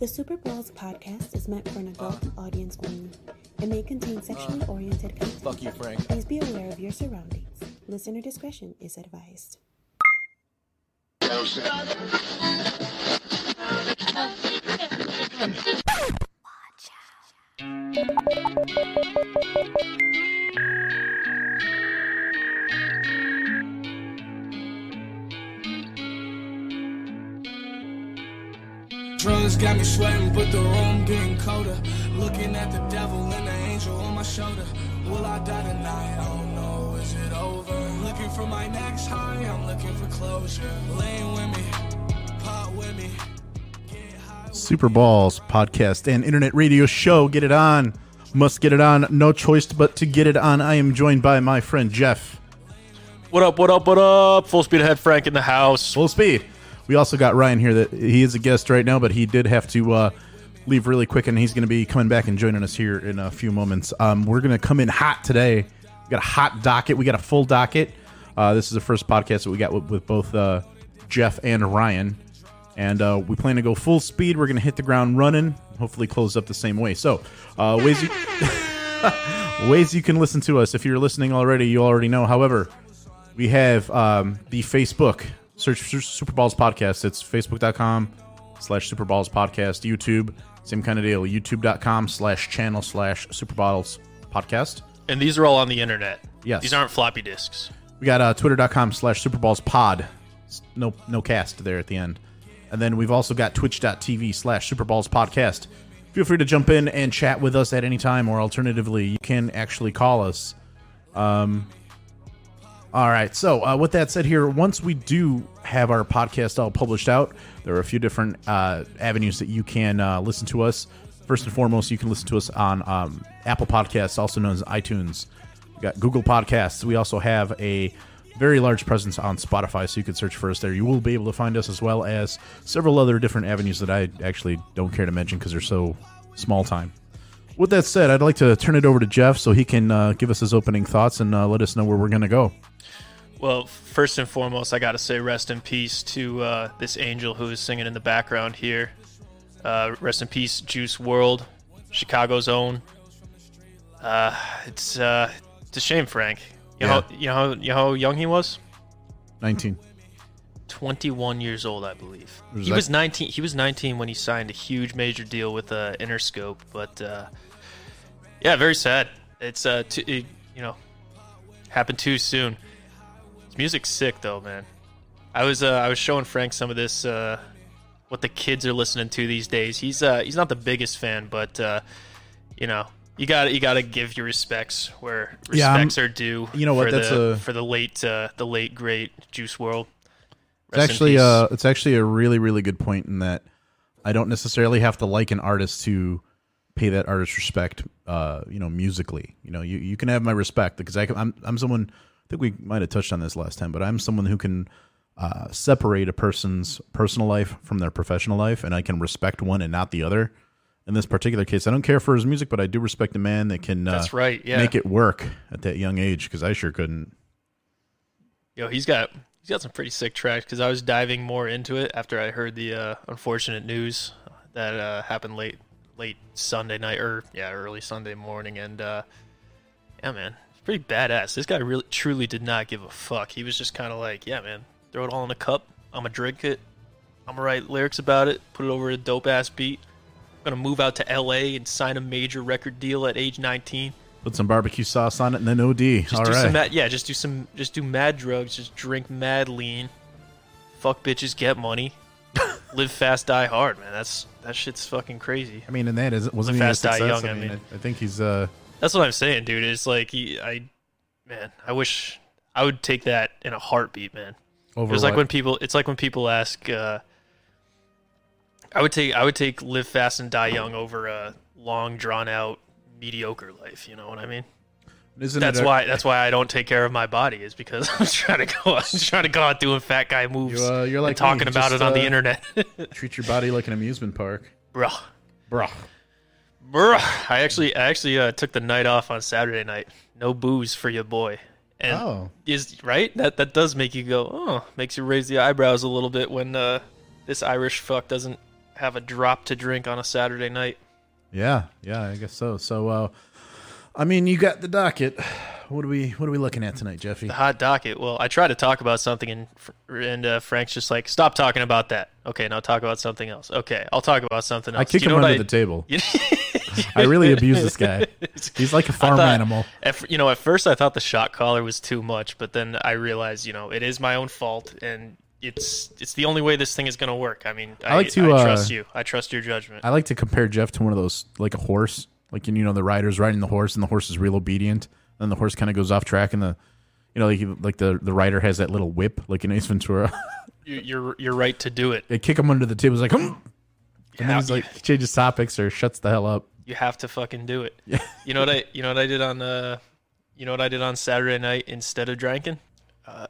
The Super Balls podcast is meant for an adult oh. audience only. It may contain sexually oh. oriented content. Fuck you, Frank. Please be aware of your surroundings. Listener discretion is advised. Drugs got me sweating, but the room getting colder. Looking at the devil and the angel on my shoulder. Will I die tonight? I don't know. Is it over? Looking for my next high. I'm looking for closure. Laying with me, pot with me. Get high with Super Balls podcast and internet radio show. Get it on. Must get it on. No choice but to get it on. I am joined by my friend Jeff. What up, what up, what up? Full speed ahead, Frank in the house. Full speed. We also got Ryan here. That he is a guest right now, but he did have to uh, leave really quick, and he's going to be coming back and joining us here in a few moments. Um, we're going to come in hot today. We got a hot docket. We got a full docket. Uh, this is the first podcast that we got with, with both uh, Jeff and Ryan, and uh, we plan to go full speed. We're going to hit the ground running. Hopefully, close up the same way. So, uh, ways you ways you can listen to us. If you're listening already, you already know. However, we have um, the Facebook. Search for Superballs Podcast. It's facebook.com slash Superballs Podcast. YouTube, same kind of deal. YouTube.com slash channel slash Superballs Podcast. And these are all on the internet. Yes. These aren't floppy disks. We got uh, twitter.com slash Superballs Pod. No, no cast there at the end. And then we've also got twitch.tv slash Superballs Podcast. Feel free to jump in and chat with us at any time, or alternatively, you can actually call us. Um, all right. So, uh, with that said, here, once we do have our podcast all published out, there are a few different uh, avenues that you can uh, listen to us. First and foremost, you can listen to us on um, Apple Podcasts, also known as iTunes. We got Google Podcasts. We also have a very large presence on Spotify, so you can search for us there. You will be able to find us as well as several other different avenues that I actually don't care to mention because they're so small time. With that said, I'd like to turn it over to Jeff so he can uh, give us his opening thoughts and uh, let us know where we're going to go. Well, first and foremost, I got to say rest in peace to uh, this angel who is singing in the background here. Uh, rest in peace, Juice WRLD, Chicago's own. Uh, it's uh, it's a shame, Frank. You know, Yeah. how, you know, you know how young he was? 19. 21 years old, I believe. Was he that- was 19. He was 19 when he signed a huge major deal with uh, Interscope. But uh, yeah, very sad. It's uh, t- it, you know, happened too soon. His music's sick though, man. I was uh, I was showing Frank some of this uh, what the kids are listening to these days. He's uh, he's not the biggest fan, but uh, you know. You got you got to give your respects where Yeah, respects are due. you know what, For that's the, a- for the late uh, the late great Juice WRLD. It's actually uh, it's actually a really really good point in that I don't necessarily have to like an artist to pay that artist respect. Uh, you know, musically, you know, you, you can have my respect because I can, I'm I'm someone. I think we might have touched on this last time, but I'm someone who can uh, separate a person's personal life from their professional life, and I can respect one and not the other. In this particular case, I don't care for his music, but I do respect a man that can uh, That's right, yeah. make it work at that young age because I sure couldn't. Yo, he's got he's got some pretty sick tracks because I was diving more into it after I heard the uh, unfortunate news that uh, happened late late Sunday night or yeah early Sunday morning and uh, yeah man pretty badass. This guy really truly did not give a fuck. He was just kind of like yeah man throw it all in a cup. I'm gonna drink it. I'm gonna write lyrics about it. Put it over a dope ass beat. I'm gonna move out to L.A. and sign a major record deal at age 19. Put some barbecue sauce on it and then OD. Just All do right. some mad, yeah, just do some just do mad drugs, just drink mad lean, fuck bitches, get money, live fast, die hard, man. That's that shit's fucking crazy. I mean, and that is wasn't Live he a fast, die young, I I mean, mean. I, I think he's uh That's what I'm saying, dude. It's like I, man, I wish I would take that in a heartbeat, man. over. It's like when people, it's like when people ask, uh, I would take, I would take live fast and die young over a long, drawn out, mediocre life. You know what I mean? Isn't That's a- why. That's why I don't take care of my body is because I'm trying to go. I'm trying to go out doing fat guy moves. You, uh, you're and like me, talking about just, it on the uh, internet, treat your body like an amusement park, bruh. Bruh. I actually, I actually uh, took the night off on Saturday night. No booze for your boy. And Oh. is right. That that does make you go. Oh, makes you raise the eyebrows a little bit when uh, this Irish fuck doesn't have a drop to drink on a Saturday night. Yeah, yeah, I guess so. So, uh, I mean, you got the docket. What are we What are we looking at tonight, Jeffy? The hot docket. Well, I try to talk about something, and and uh, Frank's just like, "Stop talking about that." Okay, now talk about something else. Okay, I'll talk about something else. I kick you him under what the table. I really abuse this guy. He's like a farm thought- animal. At, you know, at first I thought the shot collar was too much, but then I realized, you know, it is my own fault, and it's it's the only way this thing is going to work. I mean, I, like to, I uh, trust you. I trust your judgment. I like to compare Jeff to one of those, like a horse. Like, you know, the rider's riding the horse, and the horse is real obedient. And the horse kind of goes off track, and the, you know, like, like the, the rider has that little whip, like in Ace Ventura. You- you're you're right to do it. they kick him under the table. It's like, "Hmm." and then he's like, he changes topics or shuts the hell up. You have to fucking do it. You know what I you know what I did on uh you know what I did on Saturday night instead of drinking? Uh,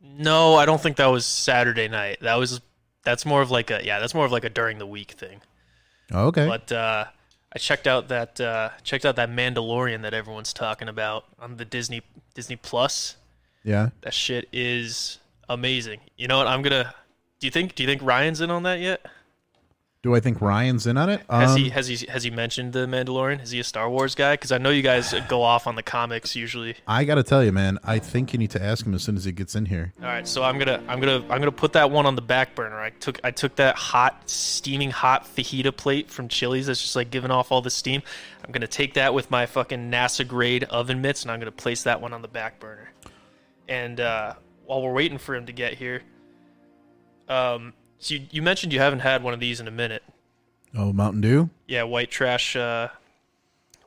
no, I don't think that was Saturday night. That was that's more of like a yeah, that's more of like a during the week thing. Okay. But uh I checked out that uh checked out that Mandalorian that everyone's talking about on the Disney Disney Plus. yeah. That shit is amazing. You know what? I'm going to Do you think do you think Ryan's in on that yet? Do I think Ryan's in on it? Has Um, he has he has he mentioned the Mandalorian? Is he a Star Wars guy? Because I know you guys go off on the comics usually. I got to tell you, man. I think you need to ask him as soon as he gets in here. All right, so I'm gonna I'm gonna I'm gonna put that one on the back burner. I took I took that hot steaming hot fajita plate from Chili's that's just like giving off all the steam. I'm gonna take that with my fucking NASA grade oven mitts and I'm gonna place that one on the back burner. And uh, while we're waiting for him to get here, um, so you, you mentioned you haven't had one of these in a minute. Oh, Mountain Dew. Yeah, white trash, uh,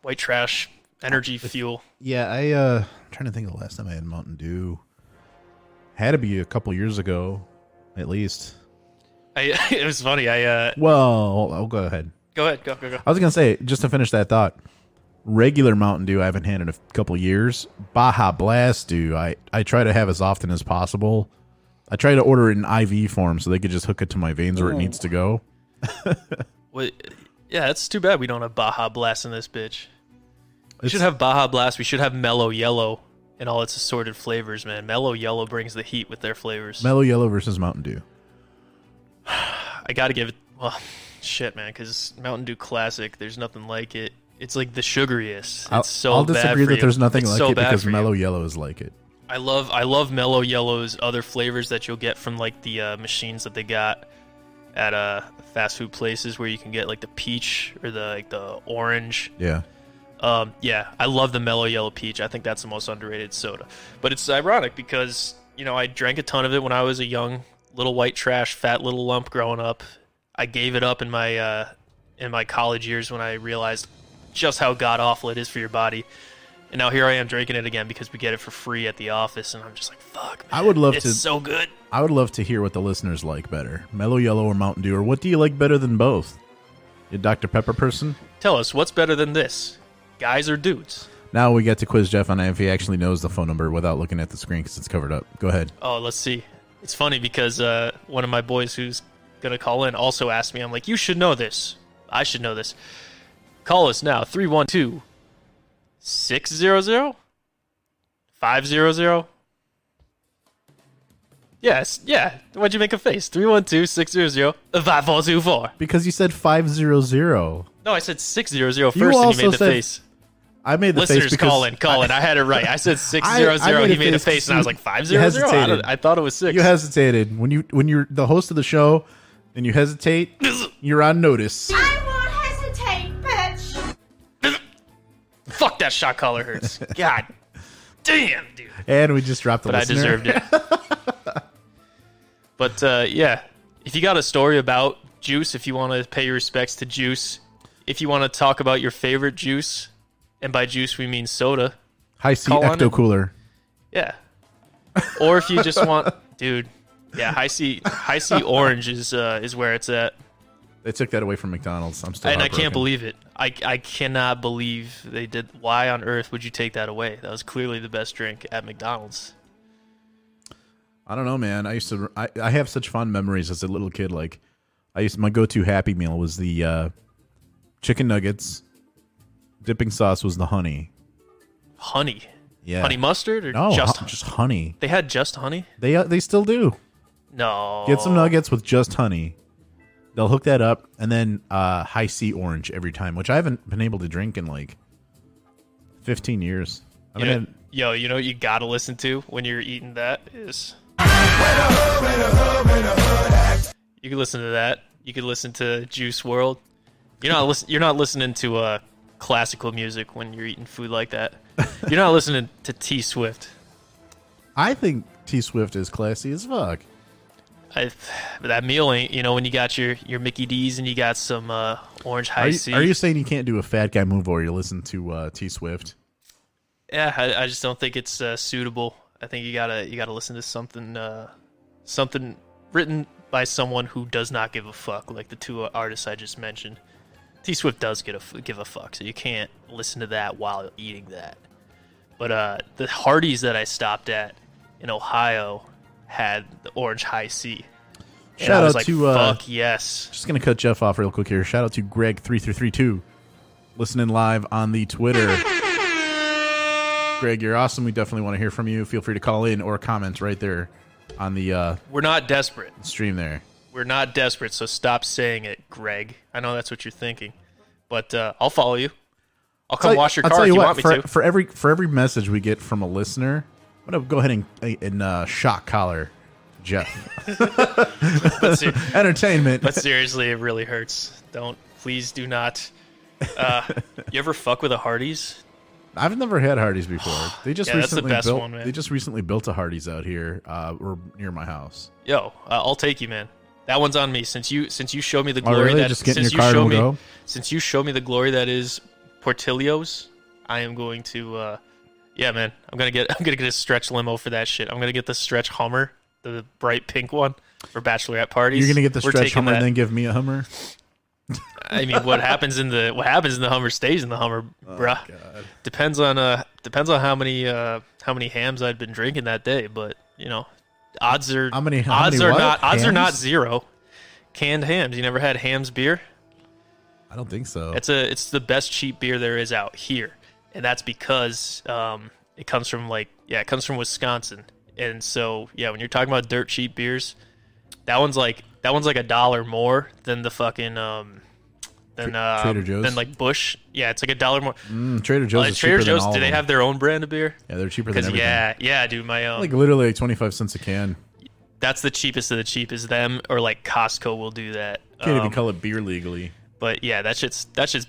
white trash energy fuel. Yeah, I uh I'm trying to think of the last time I had Mountain Dew. Had to be a couple years ago, at least. I, it was funny. I uh, Well, I'll go ahead. go ahead, go go go. I was gonna say just to finish that thought. Regular Mountain Dew I haven't had in a couple years. Baja Blast Dew I I try to have as often as possible. I try to order it in IV form so they could just hook it to my veins where it oh. needs to go. What? Yeah, it's too bad we don't have Baja Blast in this bitch. We It's- should have Baja Blast. We should have Mellow Yellow and all its assorted flavors, man. Mellow Yellow brings the heat with their flavors. Mellow Yellow versus Mountain Dew. I gotta give it. Well, shit, man, because Mountain Dew Classic, there's nothing like it. It's like the sugariest. It's I'll, so I'll bad disagree for that you. there's nothing It's like so it bad because for you. Mellow Yellow is like it. I love I love Mellow Yellow's other flavors that you'll get from like the uh, machines that they got at uh, fast food places where you can get like the peach or the like the orange. Yeah. Um, yeah, I love the Mellow Yellow Peach. I think that's the most underrated soda. But it's ironic because you know I drank a ton of it when I was a young little white trash fat little lump growing up. I gave it up in my uh, in my college years when I realized just how god awful it is for your body. And now here I am drinking it again because we get it for free at the office, and I'm just like, fuck. Man, I would love it's to so good. I would love to hear what the listeners like better. Mellow Yellow or Mountain Dew or what do you like better than both? You Dr. Pepper person? Tell us what's better than this, guys or dudes? Now we get to quiz Jeff on if he actually knows the phone number without looking at the screen because it's covered up. Go ahead. Oh, let's see. It's funny because uh, one of my boys who's gonna call in also asked me. I'm like, you should know this. I should know this. Call us now 312 600 500. Yes, yeah. Why'd you make a face? 312 600 5424. Because you said 500. No, I said 600 first and you also made the said face. I made the face Listeners, because call in, call in. I had it right. I said 600. I made he made a face face, and I was like, you 500? I, I thought it was 6. You hesitated when you when you're the host of the show and you hesitate. you're on notice. Fuck that shot collar hurts. God damn, dude. And we just dropped the But I deserved it. but uh, yeah, if you got a story about juice, if you want to pay your respects to juice, if you want to talk about your favorite juice, and by juice we mean soda, Hi-C Ecto. Cooler. yeah. Or if you just want, dude, yeah, Hi-C, high C orange is uh, is where it's at. They took that away from McDonald's. I'm still and I can't believe it. I, I cannot believe they did. Why on earth would you take that away? That was clearly the best drink at McDonald's. I don't know, man. I used to. I, I have such fond memories as a little kid. Like, I used my go-to Happy Meal was the uh, chicken nuggets. Dipping sauce was the honey. Honey, Yeah, honey mustard, or No, just hu- just honey. they had just honey. They uh, they still do. No. Get some nuggets with just honey. They'll hook that up, and then uh, Hi-C orange every time, which I haven't been able to drink in like fifteen years. I You mean, know- yo, you know what you gotta listen to when you're eating that is. You can listen to that. You can listen to Juice WRLD. You're not listen, You're not listening to uh, classical music when you're eating food like that. You're not listening to T Swift. I think T Swift is classy as fuck. I, that meal ain't. You know when you got your your Mickey D's and you got some uh, orange high Are you, C. are you saying you can't do a fat guy move or you listen to uh, T Swift? Yeah, I, I just don't think it's uh, suitable. I think you gotta you gotta listen to something uh, something written by someone who does not give a fuck, like the two artists I just mentioned. T Swift does get a give a fuck, so you can't listen to that while eating that. But uh, the Hardee's that I stopped at in Ohio had the orange Hi-C. And Shout out like, to, uh, fuck yes. Just gonna cut Jeff off real quick here. Shout out to Greg three three three two, listening live on the Twitter. Greg, you're awesome. We definitely want to hear from you. Feel free to call in or comment right there on the uh, We're not desperate. stream there. We're not desperate, so stop saying it, Greg. I know that's what you're thinking, but uh, I'll follow you. I'll come Tell- wash your I'll car tell if you what, want me for, to. for every for every message we get from a listener, I'm gonna go ahead and and uh, shock collar Jeff But, ser- entertainment. but seriously, it really hurts. Don't please do not. Uh, you ever fuck with a Hardee's? I've never had Hardee's before. They just Yeah, that's the recently best built. one, man. They just recently built a Hardee's out here, uh, or near my house. Yo, uh, I'll take you, man. That one's on me. Since you since you show me the Oh, glory really? that Just since you car and showed we'll me go? since you showed me the glory that is Portillo's, I am going to. Yeah, man. I'm gonna get I'm gonna get a stretch limo for that shit. I'm gonna get the stretch Hummer, the bright pink one for bachelorette parties. You're gonna get the We're stretch Hummer that. and then give me a Hummer. I mean, what happens in the what happens in the Hummer stays in the Hummer, Oh, bruh. Depends on uh depends on how many uh how many Hamm's I'd been drinking that day, but you know, odds are How many- how odds many are what? not odds are not zero. Canned Hamm's. You never had Hamm's beer? I don't think so. It's a it's the best cheap beer there is out here, and that's because um it comes from like yeah it comes from Wisconsin, and so yeah when you're talking about dirt cheap beers, that one's like that one's like a dollar more than the fucking um than uh Trader Joe's? than like Busch. Yeah, it's like a dollar more. Mm, Trader Joe's Uh, Trader Joe's, do they have their own brand of beer? Yeah, they're cheaper than everything. yeah, yeah, dude, my um, like literally like 25 cents a can. that's the cheapest of the cheapest. Them or like Costco will do that. Can't even Um, call it beer legally. But yeah, that shit's that's just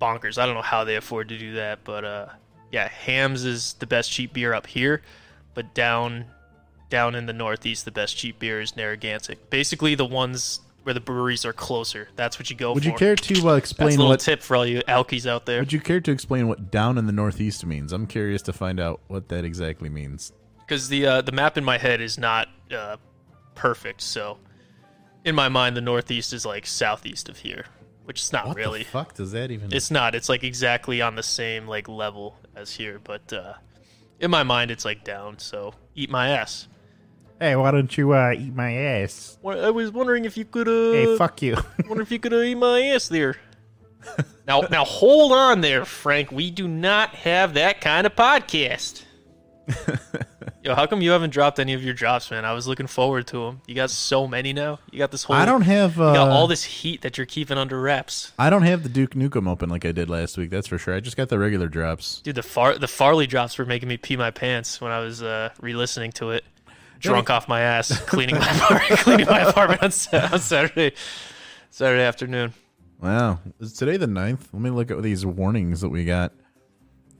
bonkers. I don't know how they afford to do that, but uh, yeah, Hamm's is the best cheap beer up here, but down down in the Northeast, the best cheap beer is Narragansett. Basically, the ones where the breweries are closer. That's what you go Would for. Would you care to uh, That's a explain little what? tip for all you alkies out there. Would you care to explain what down in the Northeast means? I'm curious to find out what that exactly means. because the uh, the map in my head is not uh, perfect. So in my mind, the Northeast is like southeast of here, which is not What really. the fuck does that even? It's not. It's like exactly on the same like level as here, but uh, in my mind, it's like down. So eat my ass. hey, why don't you uh, eat my ass? Well, I was wondering if you could. Uh, fuck you. wonder if you could uh, eat my ass there. now, now hold on there, Frank. We do not have that kind of podcast. Yo, how come you haven't dropped any of your drops, man? I was looking forward to them. You got so many now. You got this whole. I don't have. Uh, You got all this heat that you're keeping under wraps, I don't have the Duke Nukem open like I did last week. That's for sure. I just got the regular drops. dude. The far the Farley drops were making me pee my pants when I was uh, re-listening to it, drunk off my ass, cleaning my apartment, cleaning my apartment on, Sa- on Saturday, Saturday afternoon. Wow, is today the 9th? Let me look at these warnings that we got.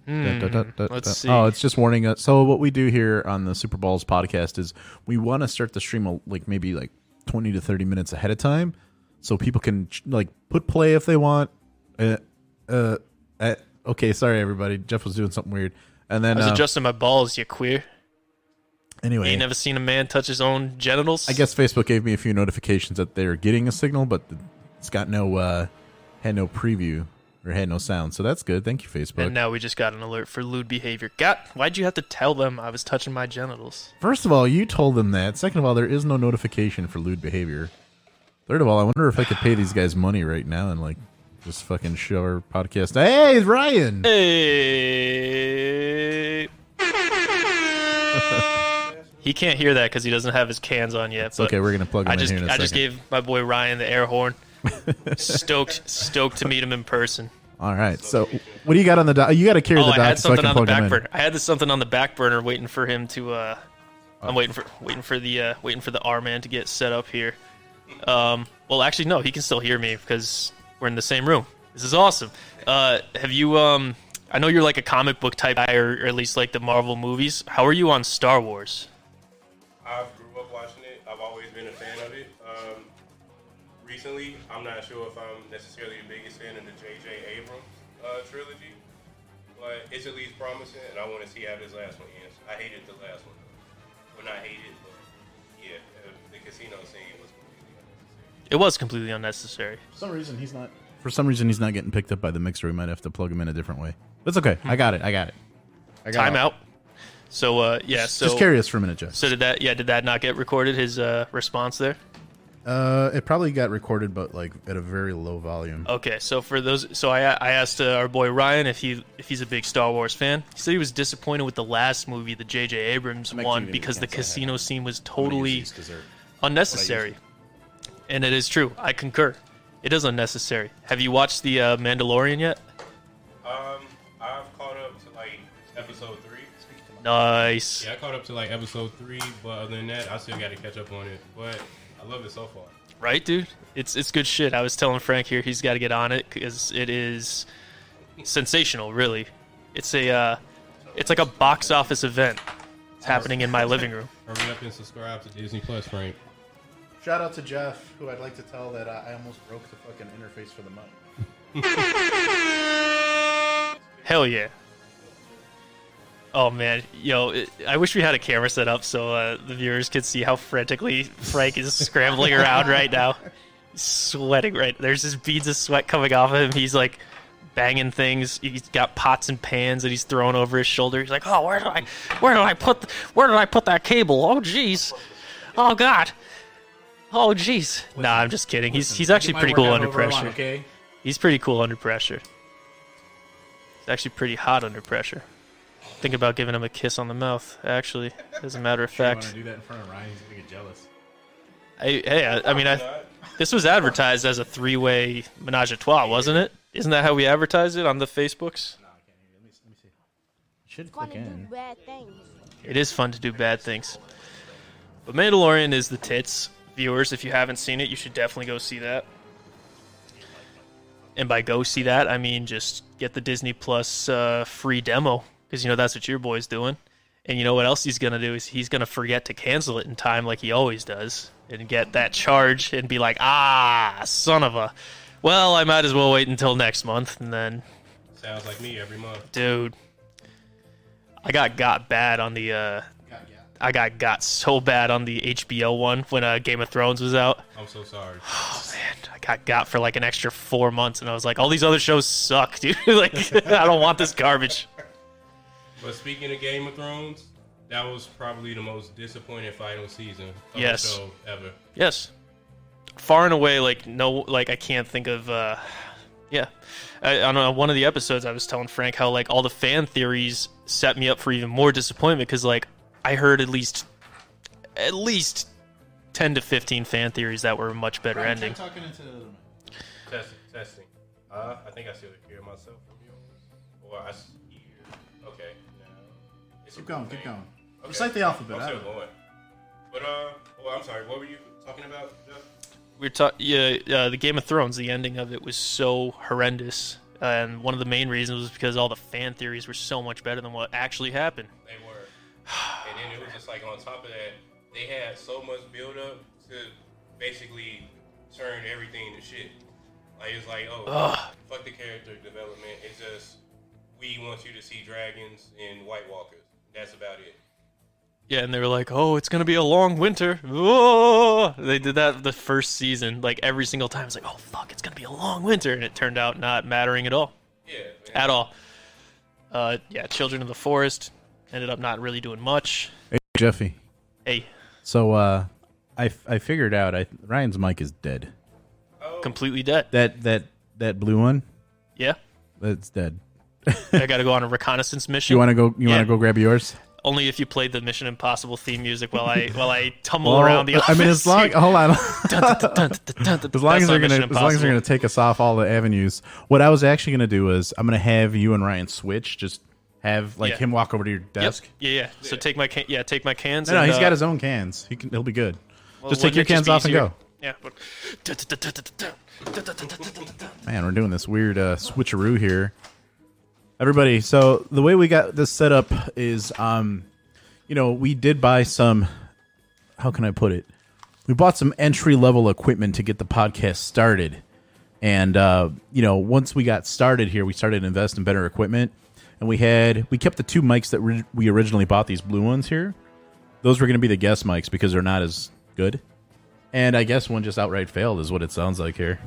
Da, da, da, da, let's da. see. Oh, it's just warning us. So what we do here on the Super Balls podcast is we want to start the stream like maybe like twenty to thirty minutes ahead of time, so people can like put play if they want. Uh, uh, uh, okay, sorry everybody. Jeff was doing something weird, and then I was uh, adjusting my balls, you queer. anyway, You ain't never seen a man touch his own genitals? I guess Facebook gave me a few notifications that they were getting a signal, but it's got no uh had no preview or had no sound. So that's good. Thank you, Facebook. And now we just got an alert for lewd behavior. God, why'd you have to tell them I was touching my genitals? First of all, you told them that. Second of all, there is no notification for lewd behavior. Third of all, I wonder if I could pay these guys money right now and like just fucking show our podcast. Hey, it's Ryan. Hey. He can't hear that because he doesn't have his cans on yet. Okay. We're gonna plug him I in just here in a I second. just gave my boy Ryan the air horn. Stoked stoked to meet him in person. All right. So, what do you got on the dock? You got to carry Oh, the I dock had so I something can on the back burner. I had this something on the back burner, waiting for him to. Uh, I'm waiting for waiting for the uh, waiting for the R man to get set up here. Um, well, actually, no, he can still hear me because we're in the same room. This is awesome. Uh, have you? Um, I know you're like a comic book type guy, or, or at least like the Marvel movies. How are you on Star Wars? I recently, I'm not sure if I'm necessarily the biggest fan of the J.J. Abrams uh, trilogy, but it's at least promising, and I want to see how this last one ends. I hated the last one. Well, not hated, but yeah, uh, the casino scene was completely unnecessary. It was completely unnecessary. For some reason, he's not. For some reason, he's not getting picked up by the mixer. We might have to plug him in a different way. That's okay. I got it. I got it. I got Time it. out. So uh, yeah, so Just curious for a minute, Jeff. So did that? Yeah, did that not get recorded? His uh, response there. Uh, it probably got recorded, but like at a very low volume. Okay, so for those, so I I asked uh, our boy Ryan if he if he's a big Star Wars fan. He said he was disappointed with the last movie, the J.J. Abrams one, because the casino scene was I'm gonna use totally these 'cause they're- unnecessary. And it is true. I concur. It is unnecessary. Have you watched the uh, Mandalorian yet? Um, I've caught up to like episode three. Nice. Yeah, I caught up to like episode three, but other than that, I still got to catch up on it. But I love it so far. Right, dude? It's it's good shit. I was telling Frank here he's got to get on it because it is sensational. Really, it's a uh, it's like a box office event. It's happening in my living room. Hurry up and subscribe to Disney Plus, Frank. Shout out to Jeff, who I'd like to tell that I, I almost broke the fucking interface for the mic. Hell yeah. Oh man, yo, it, I wish we had a camera set up so uh, the viewers could see how frantically Frank is scrambling around right now. Sweating right. There's just beads of sweat coming off of him. He's like banging things. He's got pots and pans that he's throwing over his shoulder. He's like, "Oh, where did I, where did I put, where did I put that cable? Oh, jeez. Oh God. Oh, jeez. Nah, I'm just kidding. He's he's actually pretty cool under pressure. okay. He's pretty cool under pressure. He's actually pretty hot under pressure. Think about giving him a kiss on the mouth. Actually, as a matter of fact, do that in front of Ryan, he's gonna get jealous. I, hey, I, I mean, I, this was advertised as a three-way menage a trois, wasn't it? Isn't that how we advertised it on the Facebooks? Should Gonna click do in. bad things. It is fun to do bad things. But Mandalorian is the tits. Viewers, if you haven't seen it, you should definitely go see that. And by go see that, I mean just get the Disney Plus uh, free demo because you know that's what your boy's doing. And you know what else he's gonna do is he's gonna forget to cancel it in time like he always does, and get that charge and be like, ah, son of a. Well, I might as well wait until next month, and then Sounds like me every month. dude. I got got bad on the. Uh, I got got so bad on the HBO one when uh, Game of Thrones was out. I'm so sorry. Oh man, I got got for like an extra four months, and I was like, all these other shows suck, dude. like, I don't want this garbage. But speaking of Game of Thrones, that was probably the most disappointing final season of Yes. the show ever. Yes, far and away, like no, like I can't think of. uh Yeah, I, on one of the episodes, I was telling Frank how like all the fan theories set me up for even more disappointment because like I heard at least at least ten to fifteen fan theories that were a much better ending. talking into Testing, testing. Uh, I think I still hear myself Keep going, cool keep thing. going. Okay. Recite the alphabet. I'm I still don't know. going. But uh, well, I'm sorry. What were you talking about, Jeff? we were talking yeah uh, the game of thrones the ending of it was so horrendous and one of the main reasons was because all the fan theories were so much better than what actually happened They were. and then it was just like on top of that, they had so much build up to basically turn everything to shit. Like it's like, oh, Ugh. fuck the character development. It's just we want you to see dragons and White Walkers. That's about it. yeah and they were like oh it's gonna be a long winter oh they did that the first season like every single time it's like oh fuck it's gonna be a long winter and it turned out not mattering at all Yeah. man. at all uh yeah children of the forest ended up not really doing much Hey, Jeffy. hey So uh, I I figured out I Ryan's mic is dead. Oh. completely dead That that that blue one, yeah that's dead. I gotta go on a reconnaissance mission You want to go? You Yeah. want to go grab yours? only if you played the Mission Impossible theme music while I while I tumble Well, around the office. I mean, as long hold on, as long as as they're gonna as long as they're gonna take us off all the avenues. What I was actually gonna do is I'm gonna have you and Ryan switch. Just have like Yeah. him walk over to your desk. Yeah, yeah. So take my can- yeah, take my cans. No, no, and, he's uh, got his own cans. He can. He'll be good. well, just take your cans be off and go. Yeah. Man, we're doing this weird uh, switcheroo here. Everybody, so the way we got this set up is, um, you know, we did buy some. How can I put it? We bought some entry level equipment to get the podcast started, and uh, you know, once we got started here, we started to invest in better equipment, and we had we kept the two mics that we we originally bought these blue ones here. Those were going to be the guest mics because they're not as good, and I guess one just outright failed, is what it sounds like here.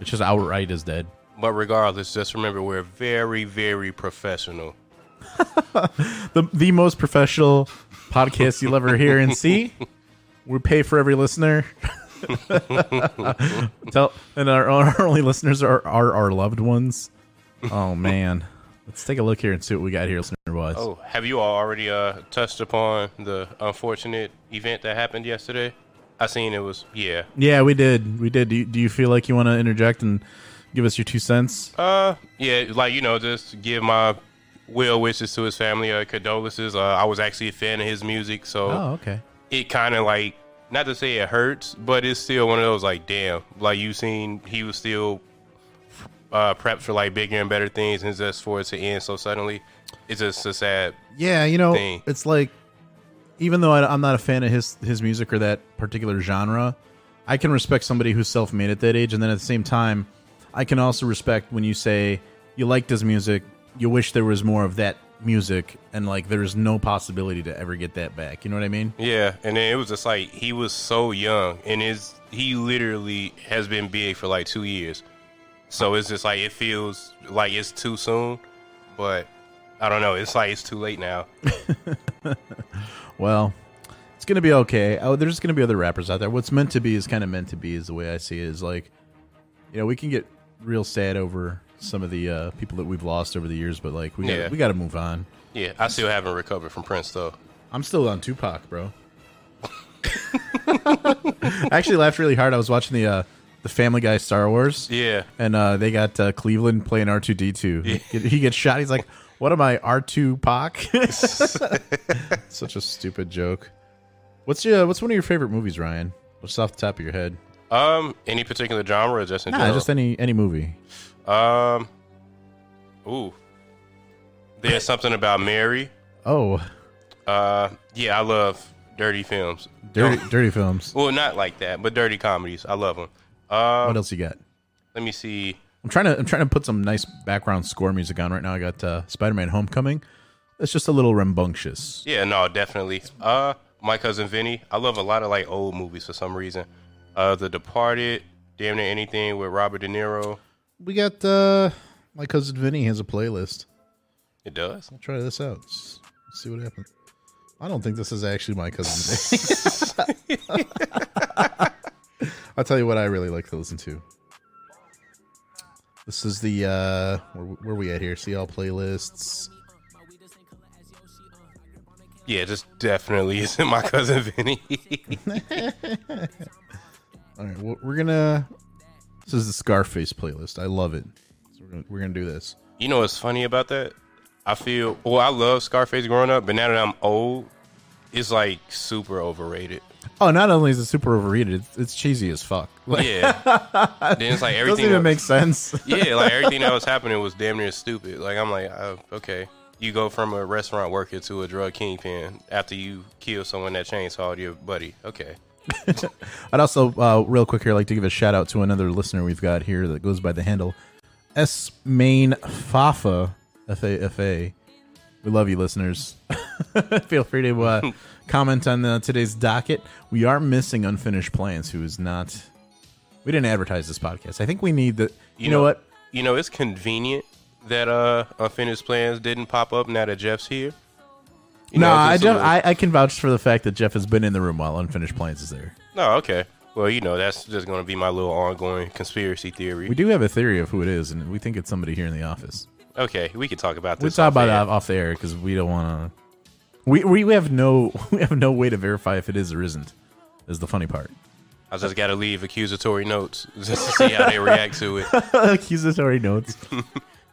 It's just outright is dead. But regardless, just remember we're very, very professional. the the most professional podcast you'll ever hear and see. We pay for every listener. Tell and our, our only listeners are, are our loved ones. Oh man, let's take a look here and see what we got here, listener wise. Oh, have you all already uh, touched upon the unfortunate event that happened yesterday? I seen it was yeah. Yeah, we did. We did. Do you, do you feel like you want to interject and give us your two cents? Uh, yeah, like you know, just give my well wishes to his family, uh, condolences. Uh, I was actually a fan of his music, so Oh, okay. it kind of like not to say it hurts, but it's still one of those like damn, like you seen he was still uh prepped for like bigger and better things, and just for it to end so suddenly, it's just a sad. Yeah, you know, thing. it's like even though I, I'm not a fan of his his music or that particular genre, I can respect somebody who's self made at that age, and then at the same time, I can also respect when you say you liked his music, you wish there was more of that music, and like there's no possibility to ever get that back. You know what I mean? Yeah, and then it was just like he was so young, and his he literally has been big for like two years, so it's just like it feels like it's too soon, but I don't know. It's like it's too late now. Well, it's gonna be okay. Oh, there's gonna be other rappers out there. What's meant to be is kind of meant to be. Is the way I see it. Is like, you know, we can get real sad over some of the uh, people that we've lost over the years, but like we Yeah. gotta, we got to move on. Yeah, I still haven't recovered from Prince though. I'm still on Tupac, bro. I actually laughed really hard. I was watching the uh, the Family Guy Star Wars. Yeah. and uh, they got uh, Cleveland playing R two D two. He gets shot. He's like, "What am I, R two Pac?" Such a stupid joke. What's your What's one of your favorite movies, Ryan? What's off the top of your head? Um, any particular genre, or just in Nah, general? just any any movie. um, ooh, there's something about Mary. Oh, Uh, yeah, I love dirty films. dirty dirty films. Well, not like that, but dirty comedies. I love them. Um, What else you got? let me see. I'm trying to I'm trying to put some nice background score music on right now. I got uh, Spider Man Homecoming. It's just a little rambunctious. Yeah, no, definitely. Uh, my cousin Vinny. I love a lot of like old movies for some reason. Uh, The Departed, Damn Near Anything with Robert De Niro. We got uh, my cousin Vinny has a playlist. It does. I'll try this out. Let's see what happens. I don't think this is actually my cousin Vinny. I'll tell you what I really like to listen to. This is the uh where, where we at here? See all playlists. Yeah, just definitely isn't my cousin Vinny. All right, well, we're gonna. This is the Scarface playlist. I love it. So we're gonna, we're gonna do this. you know what's funny about that? I feel well. I love Scarface growing up, but now that I'm old, it's like super overrated. Oh, not only is it super overrated, it's, it's cheesy as fuck. Like, Yeah. then it's like it doesn't everything. even that- make sense. yeah, like everything that was happening was damn near stupid. Like I'm like, uh, okay, you go from a restaurant worker to a drug kingpin after you kill someone that chainsawed your buddy. Okay, I'd also, uh, real quick here, like to give a shout out to another listener we've got here that goes by the handle S Main Fafa F A F A. We love you, listeners. Feel free to uh, comment on uh, today's docket. We are missing unfinished plans. Who is not? We didn't advertise this podcast. I think we need the. You, know, what? You know, it's convenient that uh unfinished plans didn't pop up now that Jeff's here. You No, know, I don't. I, I can vouch for the fact that Jeff has been in the room while unfinished plans is there. No, okay. Well, you know, that's just going to be my little ongoing conspiracy theory. We do have a theory of who it is, and we think it's somebody here in the office. okay, we can talk about this. We'll talk about air. it off the air because we don't want to. We we have no we have no way to verify if it is or isn't. Is the funny part. I just got to leave accusatory notes just to see how they react to it. Accusatory notes.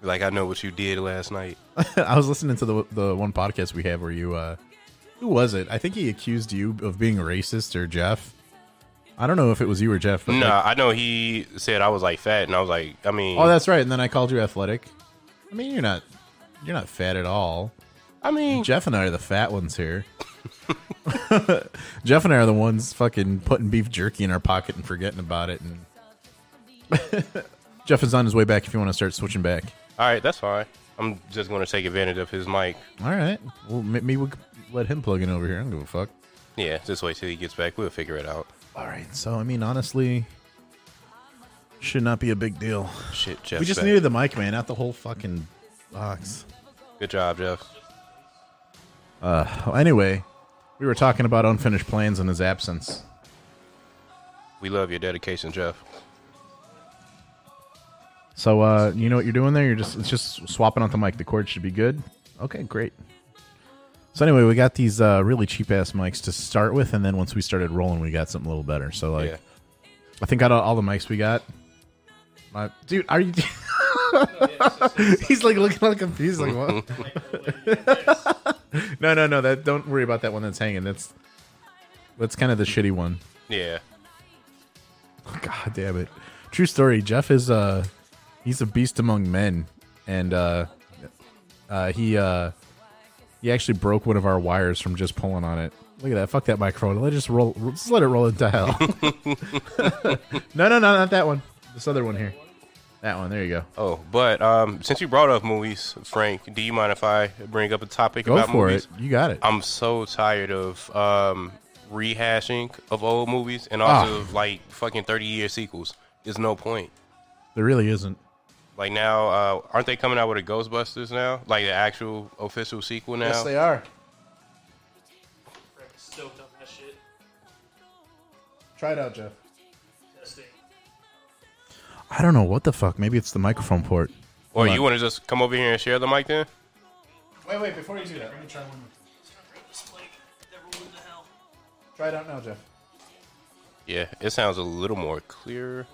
Like I know what you did last night. I was listening to the the one podcast we have where you uh who was it? I think he accused you of being racist or Jeff. I don't know if it was you or Jeff. But No, like- I know he said I was like fat, and I was like, I mean, oh, that's right. And then I called you athletic. I mean, you're not you're not fat at all. I mean, Jeff and I are the fat ones here. Jeff and I are the ones fucking putting beef jerky in our pocket and forgetting about it. And Jeff is on his way back. If you want to start switching back, all right, that's fine. I'm just going to take advantage of his mic. all right. Well, maybe we let him plug in over here. I don't give a fuck. Yeah, just wait till he gets back. We'll figure it out. All right. So I mean, honestly, should not be a big deal. Shit, Jeff. we just needed the mic, man, not the whole fucking box. Good job, Jeff. Well, anyway, we were talking about unfinished plans in his absence. We love your dedication, Jeff. So, uh, you know what you're doing there? You're just it's just swapping out the mic. The cord should be good. Okay, great. So anyway, we got these uh, really cheap ass mics to start with, and then once we started rolling, we got something a little better. So like, yeah. I think out of all the mics we got, my dude, are you? He's like looking all confused, like what? no, no, no. That don't worry about that one that's hanging. That's that's kind of the shitty one. Yeah. God damn it. True story. Jeff is uh he's a beast among men. And uh uh he uh he actually broke one of our wires from just pulling on it. Look at that. Fuck that microphone. Let it just roll just let it roll into hell. no, no, no, not that one. This other one here. That one. There you go. Oh, but um, since you brought up movies, Frank, do you mind if I bring up a topic Go about for movies? it. You got it. I'm so tired of um, rehashing of old movies and also Ah. like fucking 30 year sequels. There's no point. There really isn't. Like now, uh, aren't they coming out with a Ghostbusters now? Like the actual official sequel now? Yes they are. Stoked on that shit. Try it out, Jeff. Testing. I don't know what the fuck. Maybe it's the microphone port. or Hold you want to just come over here and share the mic then? Wait, wait, before you do that, let me try one more. Try it out now, Jeff. Yeah, it sounds a little more clear.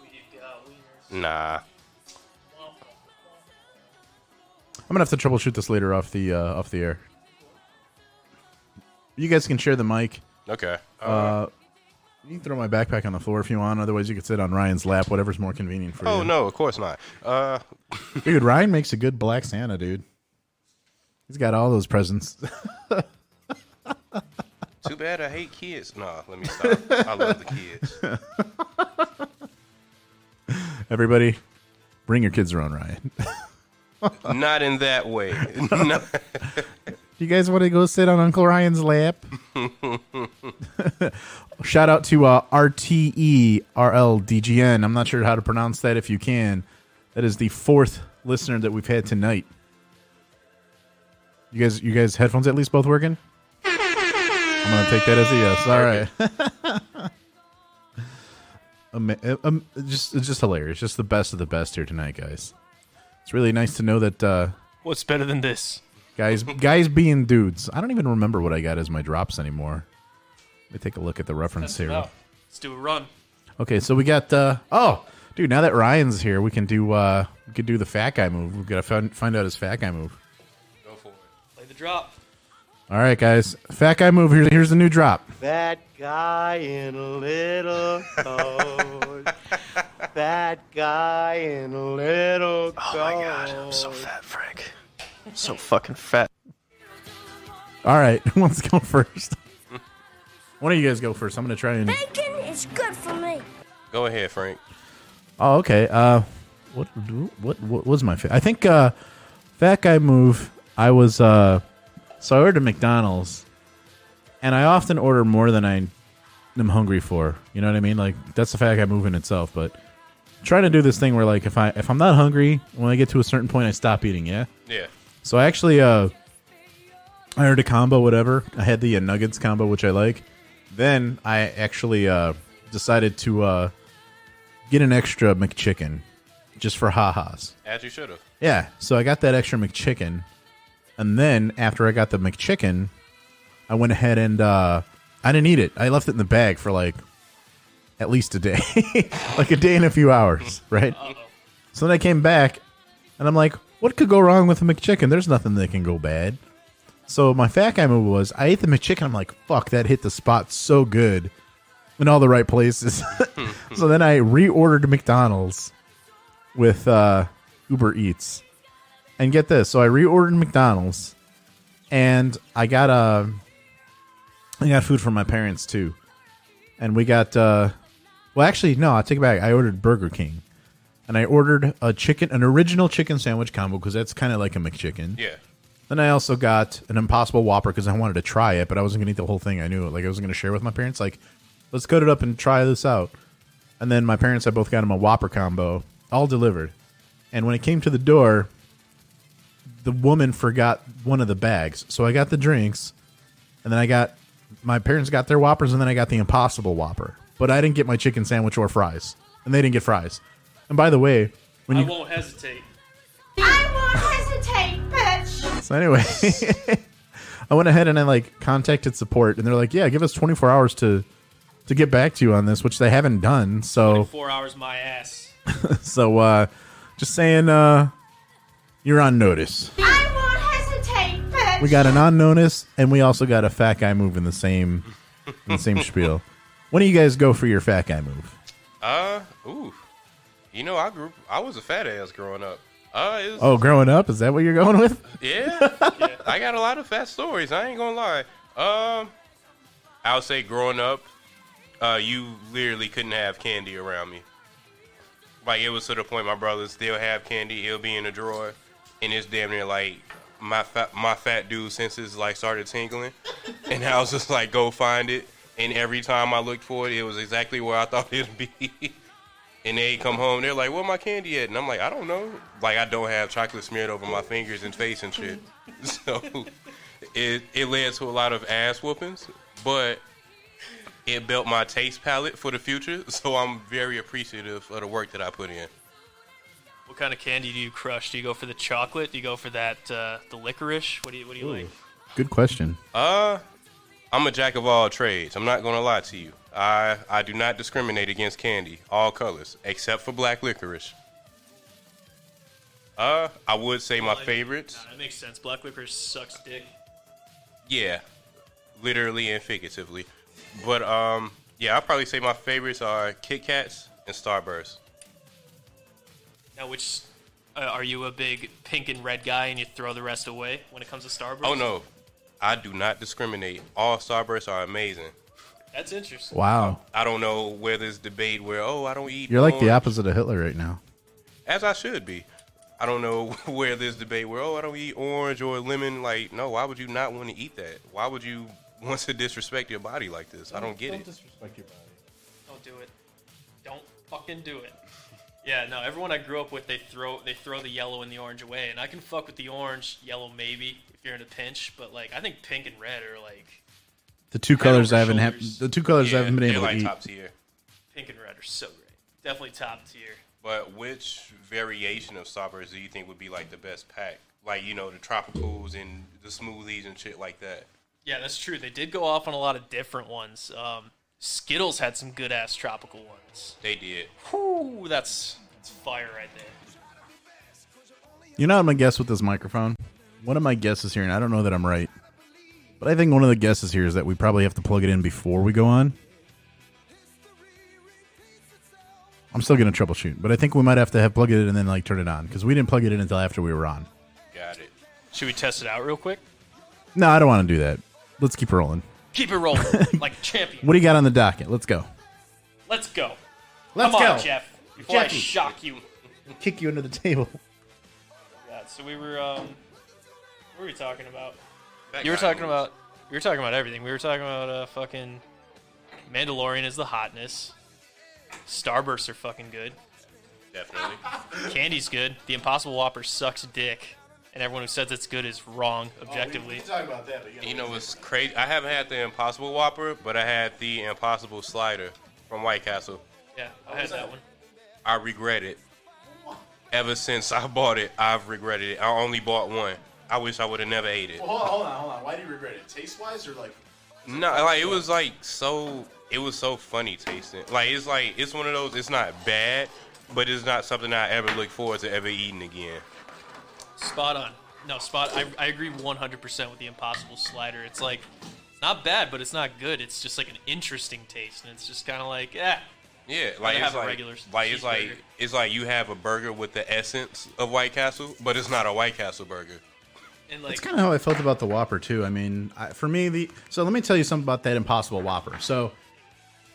Nah. I'm gonna have to troubleshoot this later off the uh, off the air. You guys can share the mic. Okay. Uh, Uh, you can throw my backpack on the floor if you want. Otherwise, you could sit on Ryan's lap, whatever's more convenient for you. oh no, of course not. Uh, dude, Ryan makes a good Black Santa, dude. He's got all those presents. too bad I hate kids. No, let me stop. I love the kids. Everybody, bring your kids around Ryan. Not in that way. No. you guys want to go sit on Uncle Ryan's lap? Shout out to uh, RTERLDGN. I'm not sure how to pronounce that if you can. That is the fourth listener that we've had tonight. You guys, you guys, headphones at least both working? I'm gonna take that as a yes. All right. Ama- um, just, it's just hilarious. Just the best of the best here tonight, guys. It's really nice to know that uh, What's better than this? guys, guys being dudes. I don't even remember what I got as my drops anymore. Let me take a look at the reference here. No. Let's do a run. Okay, so we got uh oh, dude. Now that Ryan's here, we can do uh we could do the fat guy move. We've got to find, find out his fat guy move. Go for it. Play the drop. All right, guys, fat guy move. Here's here's the new drop. That guy in a little coat. that guy in a little coat. Oh my god, I'm so fat, Frank. I'm so fucking fat. All right, let's go first. One of you guys go first. I'm gonna try and. Bacon is good for me. Go ahead, Frank. Oh, okay. Uh, what what what was my? Fa- I think uh, fat guy move. I was uh, so I ordered at McDonald's, and I often order more than I am hungry for. You know what I mean? Like that's the fat guy move in itself. But trying to do this thing where like if I if I'm not hungry when I get to a certain point, I stop eating. Yeah. Yeah. So I actually uh, I ordered a combo, whatever. I had the uh, nuggets combo, which I like. Then I actually uh, decided to uh, get an extra McChicken, just for ha-has. As you should have. Yeah, so I got that extra McChicken, and then after I got the McChicken, I went ahead and uh, I didn't eat it. I left it in the bag for like at least a day, like a day and a few hours, right? So then I came back, and I'm like, what could go wrong with a McChicken? There's nothing that can go bad. So my fat guy move was I ate the McChicken. I'm like, fuck, that hit the spot so good in all the right places. so then I reordered McDonald's with uh, Uber Eats. And get this, so I reordered McDonald's, and I got uh, I got food from my parents too, and we got uh, well, actually, no, I take it back. I ordered Burger King, and I ordered a chicken, an original chicken sandwich combo because that's kind of like a McChicken. Yeah. Then I also got an Impossible Whopper because I wanted to try it, but I wasn't gonna eat the whole thing. I knew it. Like I wasn't gonna share with my parents. Like, let's cut it up and try this out. And then my parents, I both got them a Whopper combo, all delivered. And when it came to the door, the woman forgot one of the bags. So I got the drinks, and then I got my parents got their Whoppers, and then I got the Impossible Whopper. But I didn't get my chicken sandwich or fries, and they didn't get fries. And by the way, when I you won't hesitate. I won't hesitate, bitch. So anyway, I went ahead and I like contacted support, and they're like, "Yeah, give us 24 hours to to get back to you on this," which they haven't done. So Four hours, my ass. so uh, just saying, uh, you're on notice. I won't hesitate, bitch. We got an on notice, and we also got a fat guy move in the same in the same spiel. When do you guys go for your fat guy move? Uh, ooh. You know, I grew. I was a fat ass growing up. Uh, was, Oh, growing up, is that what you're going with? yeah. I got a lot of fat stories. I ain't gonna lie. Um, I would say growing up, uh, you literally couldn't have candy around me. Like it was to the point my brothers still have candy. It'll be in a drawer, and it's damn near like my fat my fat dude senses like started tingling, and I was just like, go find it. And every time I looked for it, it was exactly where I thought it'd be. And they come home, they're like, "Where my candy at?" And I'm like, "I don't know. Like, I don't have chocolate smeared over my fingers and face and shit." So it it led to a lot of ass whoopings, but it built my taste palette for the future. So I'm very appreciative of the work that I put in. What kind of candy do you crush? Do you go for the chocolate? Do you go for that uh, the licorice? What do you What do you like? Good question. Uh, I'm a jack of all trades. I'm not gonna lie to you. I I do not discriminate against candy, all colors, except for black licorice. Uh, I would say my favorites. Nah, that makes sense. Black licorice sucks dick. Yeah, literally and figuratively. But um, yeah, I'll probably say my favorites are Kit Kats and Starburst. Now, which uh, are you a big pink and red guy, and you throw the rest away when it comes to Starburst? Oh no, I do not discriminate. All Starbursts are amazing. that's interesting. Wow, I don't know where this debate where oh I don't eat. you're like the opposite of Hitler right now. as I should be. I don't know where this debate where oh I don't eat orange or lemon. Like no, why would you not want to eat that? Why would you want to disrespect your body like this? I don't get it. disrespect your body. Don't do it. Don't fucking do it. Yeah, no. Everyone I grew up with, they throw they throw the yellow and the orange away, and I can fuck with the orange, yellow maybe if you're in a pinch, but like I think pink and red are like The two colors I haven't had. The two colors I haven't been able like to eat. top tier. pink and red are so great. Definitely top tier. But which variation of Starburst do you think would be like the best pack? Like you know the tropicals and the smoothies and shit like that. Yeah, that's true. They did go off on a lot of different ones. Um, Skittles had some good ass tropical ones. They did. Whew, that's that's fire right there. You know, I'm gonna guess with this microphone. One of my guesses here, and I don't know that I'm right, but I think one of the guesses here is that we probably have to plug it in before we go on. I'm still gonna troubleshoot, but I think we might have to have plug it in and then like turn it on because we didn't plug it in until after we were on. Got it. Should we test it out real quick? No, I don't want to do that. Let's keep it rolling. Keep it rolling like a champion. What do you got on the docket? Let's go. Let's go. Let's Come go. on, Jeff. Before Jeffy. I shock you. Kick you under the table. Yeah, so we were um what were we talking about? That You were talking moves. about you were talking about everything. We were talking about uh fucking Mandalorian is the hotness. Starbursts are fucking good. definitely. Candy's good. The Impossible Whopper sucks dick. And everyone who says it's good is wrong objectively. You you know what's crazy? I haven't had the Impossible Whopper, but I had the Impossible Slider from White Castle. Yeah, I had that one. I regret it. Ever since I bought it, I've regretted it. I only bought one. I wish I would have never ate it. hold on, hold on, hold on. Why do you regret it? Taste wise or like? No, like it was like so. It was so funny tasting. Like it's like it's one of those. It's not bad, but it's not something I ever look forward to ever eating again. Spot on. No, spot. I, I agree 100% with the Impossible Slider. It's like it's not bad, but it's not good. It's just like an interesting taste, and it's just kind of like, eh. Yeah, Rather like have it's a like, regular like it's like cheeseburger. it's like you have a burger with the essence of White Castle, but it's not a White Castle burger. And like, That's kind of how I felt about the Whopper too. I mean, I, for me, the so let me tell you something about that Impossible Whopper. So,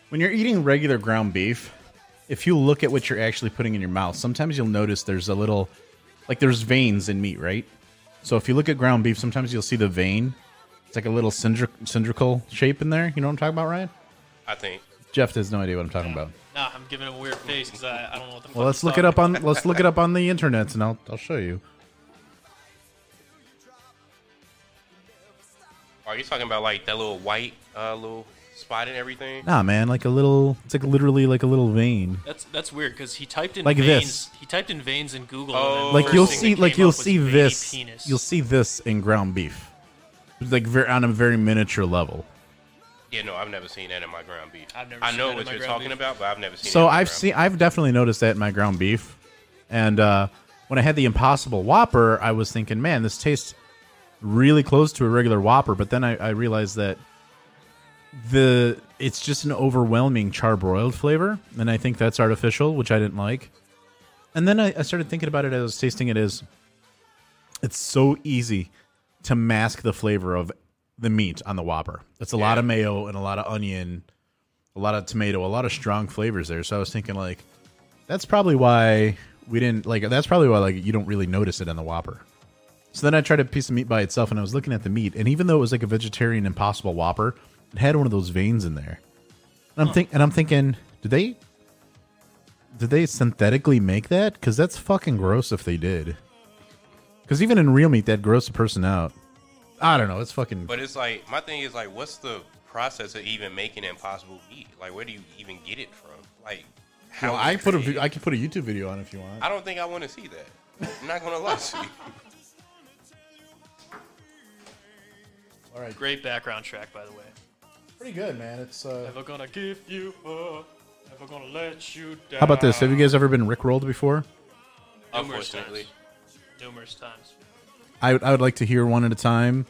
when you're eating regular ground beef, if you look at what you're actually putting in your mouth, sometimes you'll notice there's a little, like there's veins in meat, right? So if you look at ground beef, sometimes you'll see the vein. It's like a little cylindri- cylindrical shape in there. You know what I'm talking about, Ryan? I think. Jeff has no idea what I'm talking about. nah, I'm giving him a weird face because I, I don't know what the Well, let's he's look it up on let's look it up on the internet, and I'll I'll show you. Are you talking about like that little white uh, little spot and everything? Nah, man, like a little. It's like literally like a little vein. That's that's weird because he typed in Like veins. this. He typed in veins in Google. Oh. and the like first you'll thing see like came you'll up was see veiny this Penis. you'll see this in ground beef like very on a very miniature level Yeah, no, I've never seen that in my ground beef. I've never I seen know that in what my you're ground talking beef. about, but I've never seen. it so in my i've ground seen i've definitely noticed that in my ground beef and uh when i had the impossible whopper i was thinking man this tastes really close to a regular whopper but then i, I realized that the it's just an overwhelming charbroiled flavor and i think that's artificial which i didn't like and then I, I started thinking about it as I was tasting it as it's so easy to mask the flavor of the meat on the Whopper. It's a lot of mayo and a lot of onion, a lot of tomato, a lot of strong flavors there. So I was thinking like that's probably why we didn't like that's probably why like you don't really notice it in the Whopper. So then I tried a piece of meat by itself and I was looking at the meat and even though it was like a vegetarian impossible Whopper, it had one of those veins in there. And I'm think and I'm thinking, did they did they synthetically make that? Because that's fucking gross if they did. Because even in real meat, that gross a person out. I don't know. It's fucking. But it's like my thing is like, what's the process of even making impossible meat? Like, where do you even get it from? Like, how? Well, I put a. I could put a YouTube video on if you want. I don't think I want to see that. I'm not gonna lie to you. All right, Great background track, by the way. pretty good, man. It's. uh Never gonna give you up. Never gonna let you down. How about this? Have you guys ever been rickrolled before? Numerous times. Numerous times. I I would like to hear one at a time.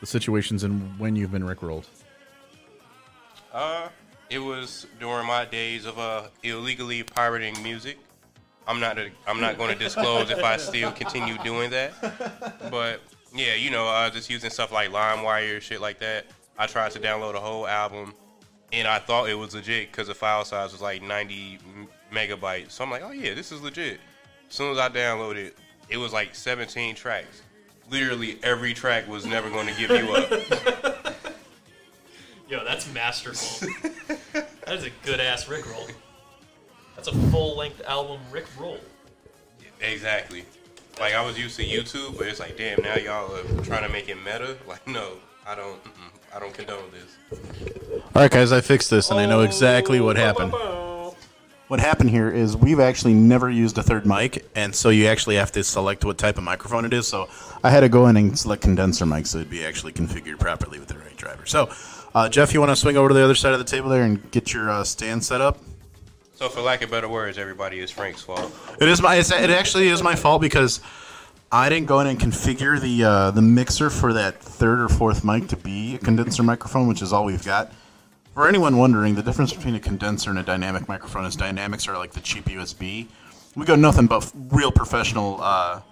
The situations and when you've been rickrolled. Uh, it was during my days of uh illegally pirating music. I'm not a, I'm not going to disclose if I still continue doing that. But yeah, you know, uh, just using stuff like LimeWire, shit like that. I tried to download a whole album, and I thought it was legit because the file size was like 90 megabytes. So I'm like, oh yeah, this is legit. As soon as I downloaded it, it was like 17 tracks. Literally every track was never going to give you up. Yo, that's masterful. that is a good ass Rick roll. That's a full length album Rick roll. Exactly. Like I was used to YouTube, but it's like, damn, now y'all are trying to make it meta. Like, no, I don't, I don't condone this. All right, guys, I fixed this and I know exactly what happened. What happened here is we've actually never used a third mic, and so you actually have to select what type of microphone it is. So I had to go in and select condenser mic so it'd be actually configured properly with the right driver. So, uh, Jeff, you want to swing over to the other side of the table there and get your uh, stand set up? So, for lack of better words, everybody is Frank's fault. It is my. It's, it actually is my fault because I didn't go in and configure the uh, the mixer for that third or fourth mic to be a condenser microphone, which is all we've got. For anyone wondering, the difference between a condenser and a dynamic microphone is dynamics are like the cheap USB. We got nothing but real professional uh,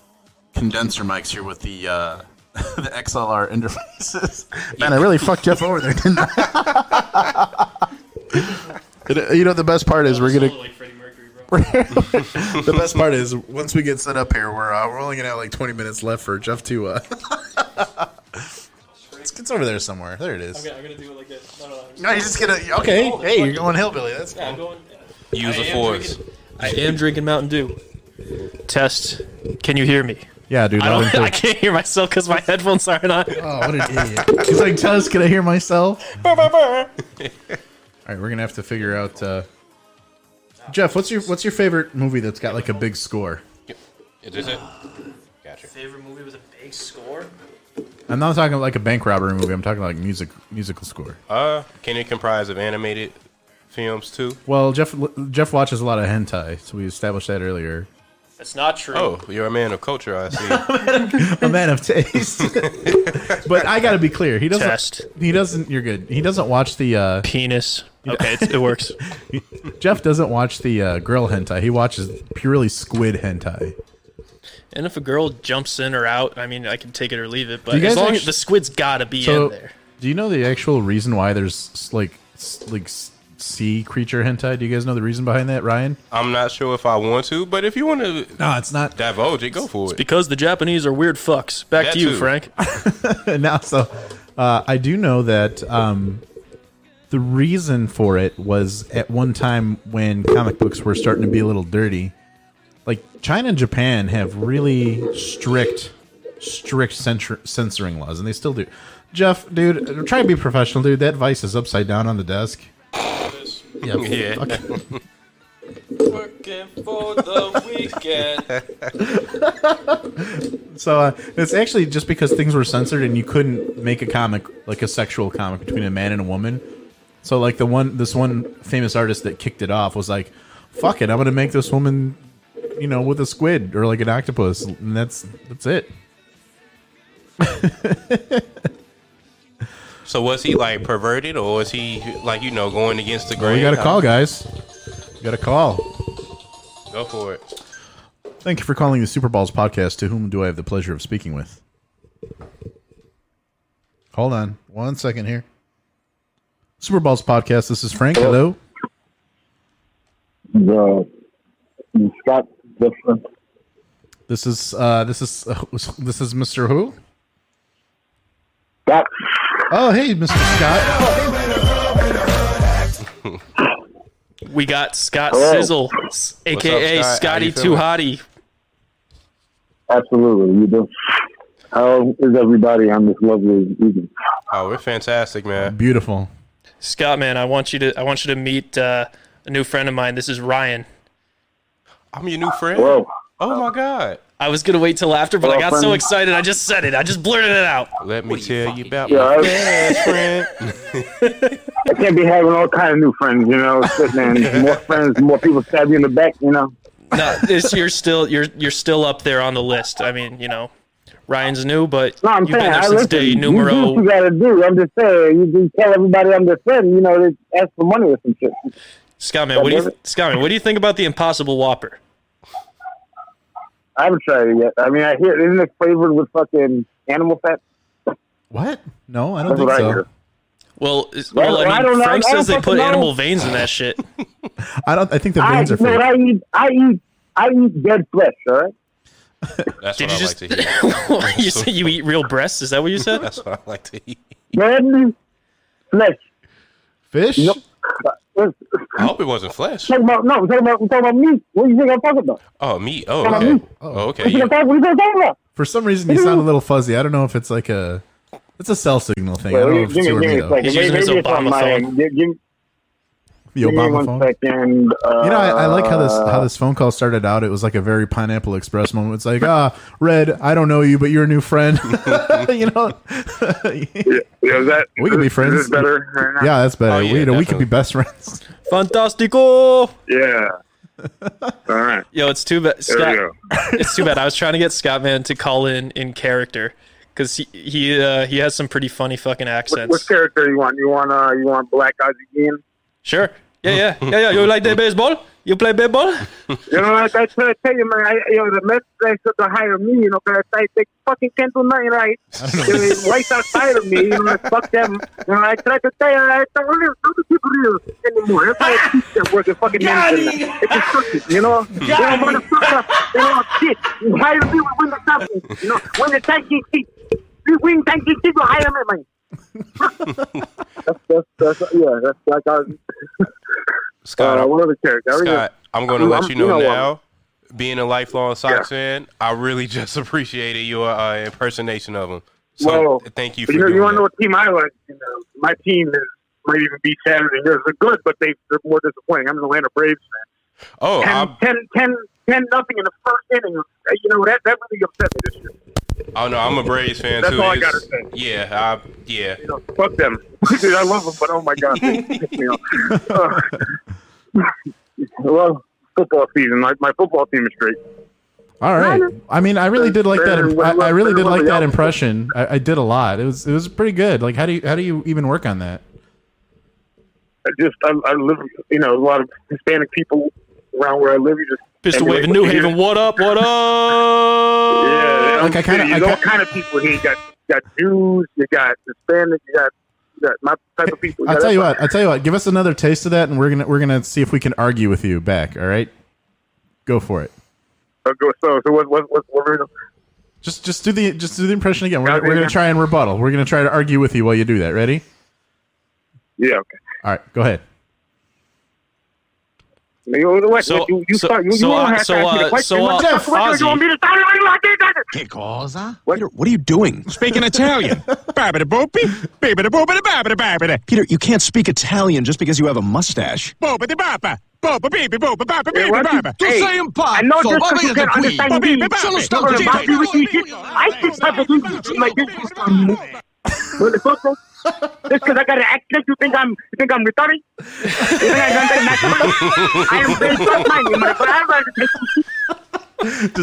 condenser mics here with the uh, the XLR interfaces. Man, I really fucked Jeff over there, didn't I? It- you know the best part is we're gonna like Mercury, the best part is once we get set up here, we're uh, we're only gonna have like twenty minutes left for Jeff to. Uh... it's, it's over there somewhere. There it is. Okay, I'm gonna do it like this. No, no, no. No, you just gonna. Okay, hey, you're going hillbilly. That's Yeah, I'm cool. going. Use I the force. drinking- I am drinking Mountain Dew. Test. Can you hear me? Yeah, dude. I loud don't. I can't hear myself because my headphones aren't on. Oh, what an idiot! He's like, Tess, can I hear myself? All right, we're gonna have to figure out. Uh... Jeff, what's your what's your favorite movie that's got like a big score? Is this it? Gotcha. Favorite movie with a big score? I'm not talking like a bank robbery movie. I'm talking like music musical score. Uh, can it comprise of animated films too? Well, Jeff Jeff watches a lot of hentai, so we established that earlier. That's not true. Oh, you're a man of culture, I see. a man of taste. but I got to be clear. He doesn't. Test. He doesn't. You're good. He doesn't watch the. Uh, Penis. Okay, it's, it works. Jeff doesn't watch the uh, girl hentai. He watches purely squid hentai. And if a girl jumps in or out, I mean, I can take it or leave it. But as guys long as the squid's got to be So, in there. do you know the actual reason why there's like like s- sea creature hentai? Do you guys know the reason behind that, Ryan? I'm not sure if I want to, but if you want to No, it's not. divulge it, go for it. Because the Japanese are weird fucks. Back That to you, too. Frank. now, so uh, I do know that um, the reason for it was at one time when comic books were starting to be a little dirty. Like China and Japan have really strict, strict censor- censoring laws, and they still do. Jeff, dude, try to be professional, dude. That vice is upside down on the desk. Yeah, Yeah. fuck. Working for the weekend. So uh, it's actually just because things were censored and you couldn't make a comic like a sexual comic between a man and a woman. So like the one this one famous artist that kicked it off was like, "Fuck it, I'm gonna make this woman, you know, with a squid or like an octopus," and that's that's it. So was he like perverted, or was he like you know going against the Well, grain? we got a call, guys. We got a call. Go for it. Thank you for calling the Super Balls podcast. To whom do I have the pleasure of speaking with? Hold on one second here. Super Balls podcast. This is Frank. Hello. the Scott different. This is uh this is uh, this is Mr. Who? Scott. Oh, hey, Mr. Scott. We got Scott Hello. Sizzle, aka up, Scott? Scotty you Too feeling? Hottie. Absolutely, you do. How is everybody on this lovely evening? Oh, we're fantastic, man. Beautiful. Scott, man, I want you to I want you to meet uh, a new friend of mine. This is Ryan. I'm your new friend. Whoa, Oh my god. I was gonna wait till after, but I Hello, got so excited. I just said it. I just blurted it out. Let me tell you about Yeah, my I- best friend. I can't be having all kind of new friends, you know. Sitting more friends, more people stab you in the back, you know. No, it's, you're still you're you're still up there on the list. I mean, you know, Ryan's new, but No, I'm you've been there since listen. day You do what numero. you got to do. I'm just saying, you, you tell everybody I'm their friend, you know, ask for money or some shit. Scott, man, what do you Scott, man, what do you think about the Impossible Whopper? I haven't tried it yet. I mean, I hear isn't it flavored with fucking animal fat? What? No, I don't That's think what I so. hear. Well, Well, well, I I don't know. Frank I don't says they put know. animal veins in that shit. I don't. I think the I, veins are you know fake. I eat? I eat, I eat dead flesh. All right. That's Did what you I just like to hear. you say you eat real breasts? Is that what you said? That's what I like to eat. Dead flesh. Fish? Nope. We're I hope it wasn't flesh. talking about no. We're talking about, we're talking about meat. What do you think I'm talking about? Oh, meat. Oh, Talking about okay. meat. Oh, oh okay. do you You, think what do you think I'm talking about? For some reason, you sound a little fuzzy. I don't know if it's like a. It's a cell signal thing. I don't know if give it's me, you or give me me a though. second. He's Maybe, using his it's on Obama my phone. End. Give, give, The me Obama one phone. second. Uh, You know, I, I like how this how this phone call started out. It was like a very Pineapple Express moment. It's like, ah, Red, I don't know you, but you're a new friend. you know, Yeah, is that, We could be friends. Is this better right now? yeah, that's better. Oh, yeah, we, you know, we could be best friends. Fantastico! Yeah. All right. Yo, it's too bad. There we Scott, go. it's too bad. I was trying to get Scott man to call in in character because he he uh, he has some pretty funny fucking What, accents. what character you want? You want uh, you want Black Ozzy Dean? Sure. Yeah, yeah, yeah, yeah. You like the baseball? You play baseball? You know, like I try tell you, man. I, you know, the Mets guys should hire me. You know, because I they fucking can't do nothing right. They're right outside of me. You know, fuck them. You know, I try to tell you, I don't really don't keep real anymore. That's why I teach them working fucking manager. It's just you know. You know, motherfucker. You know, shit. You hire me, we win the cup. You know, win the tanking seat. We win tanking seat, you hire me, man. That's, that's, that's, yeah, that's like our, Scott, uh, character? I already- Scott, I'm going to I'm- let you know you know now. Being a lifelong Sox fan, I really just appreciated your uh, impersonation of him. So Well, thank you for You know, you want to know what team I like? You know, my team is might even be sadder than yours. They're good, but they, they're more disappointing. I'm an Atlanta Braves fan. Oh, 10, I'm, 10, 10, ten nothing in the first inning. Uh, You know that that really upset me this year. Oh no, I'm a Braves fan That's too. all I gotta say. Yeah, I, yeah. You know, fuck them. Dude, I love them, but oh my god, they piss me off. Uh, well, football season. My, my football team is great. All right. I mean, I really did like that. Imp- I, I really did like that impression. I, I did a lot. It was it was pretty good. Like, how do you how do you even work on that? I just I, I live, you know, a lot of Hispanic people around where I live. You just Pistol emulate waving what New. Haven. What up? What up? Yeah, Like, I kinda- there's I all kind of people here. You got you got Jews, you got Hispanic, you got you got my type of people. I'll tell you what. I'll tell you what. Give us another taste of that, and we're gonna we're gonna see if we can argue with you back. All right. Go for it. So, go- so, so what, what, what, what we're gonna- Just just do the just do the impression again. We're, we're gonna try and rebuttal. We're gonna try to argue with you while you do that. Ready? yeah, okay. All right. Go ahead. You, what, So- you, you, so- start, you, so, you uh, don't have so, to ask me the uh, question. so, What uh, fuck- what you want me to start like that? Che cosa? What? Peter, what are you doing? Speaking Italian. Babbity boopy, babbity boopity babbity babbity. Peter, you can't speak Italian just because you have a mustache. Boopity bapa. Bopa beepy bopa bapa Hey, beepy what you- bapa. hey, sei un I know just ma because you can understand me. Sono stato Sì, about sì, you with sì, these sì, shit. I speak type English like this. Motherfucker. Just because I got an accent, you think I'm you think I'm retarded? You think I don't think that's I am very tough-minded, motherfucker. I'm ready to take some shit.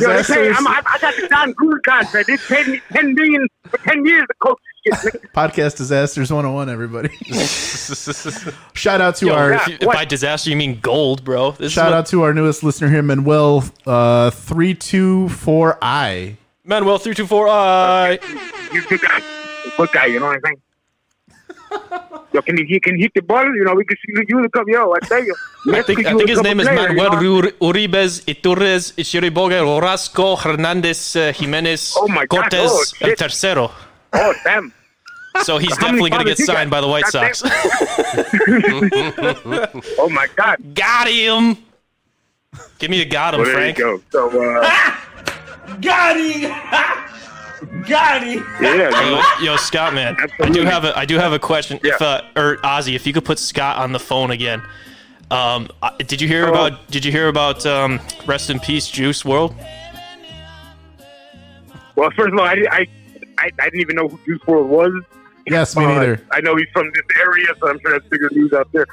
Yo, I'm, I, I got the Jon Gruden contract. They paid me ten million for ten years to coach this shit. nigga. Podcast disasters 101. Everybody. Shout out to Yo, our if, if by disaster you mean gold, bro. This shout is what, out to our newest listener here, Manuel uh, three two four I. Manuel three two four I. You good guy, good guy. You know what I'm saying? Yo, can he can hit the ball? You know, we can use a come, Yo, I tell you. I think, I think his name is Manuel Ur- Uribes Iturres Chiriboga Orasco Hernandez uh, Jimenez Oh my God, Cortez oh, El. Tercero. Oh damn! So he's How definitely going to get signed by the White Sox. oh my God! got him. Give me a got him, Well, there Frank. you go. So, uh, Got him! Got him! yeah, Yo, yo, Scott, man, I do have a I do have a question. If uh, or Ozzy, if you could put Scott on the phone again. Um, did you hear Oh. about Did you hear about um, rest in peace, Juice WRLD? well, first of all, I, I, I, I didn't even know who Juice WRLD was. Yes, me Uh, neither. I know he's from this area, so I'm sure that's bigger news out there.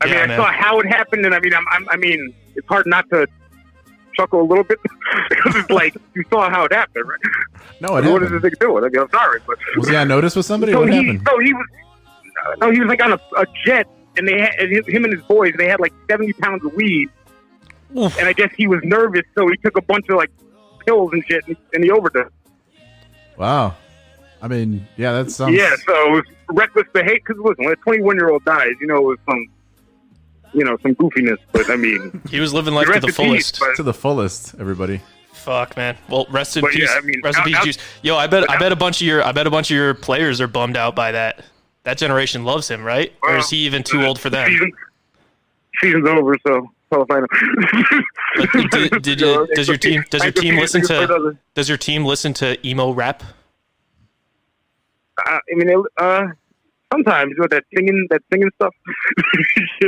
I Yeah, mean, I man. saw how it happened, and I mean, I'm, I'm, I mean, it's hard not to chuckle a little bit because it's like you saw how it happened, right? No, it what does happened. this thing do? I mean, I'm sorry, but Was he on notice with somebody? so What he, happened? so he was, no, he was like on a, a jet, and they had and him and his boys, they had like 70 pounds of weed, Oof. and I guess he was nervous, so he took a bunch of like pills and shit, and, and he overdosed. Wow. I mean, yeah, that sounds. Yeah, so it was reckless behavior. Because listen, when a 21 year old dies, you know, it was some, you know, some goofiness. But I mean, He was living life to the in peace, fullest. but- To the fullest, everybody. Fuck, man. Well, rest in But, yeah. I mean, rest in peace, out- Juice. Yo, I bet I bet a bunch of your I bet a bunch of your players are bummed out by that. That generation loves him, right? or is he even too old for them? Season, season's over, so so final. But did, did you, does your team does your team listen to does your team listen to emo rap? Uh, I mean, uh, sometimes with that singing, that singing stuff.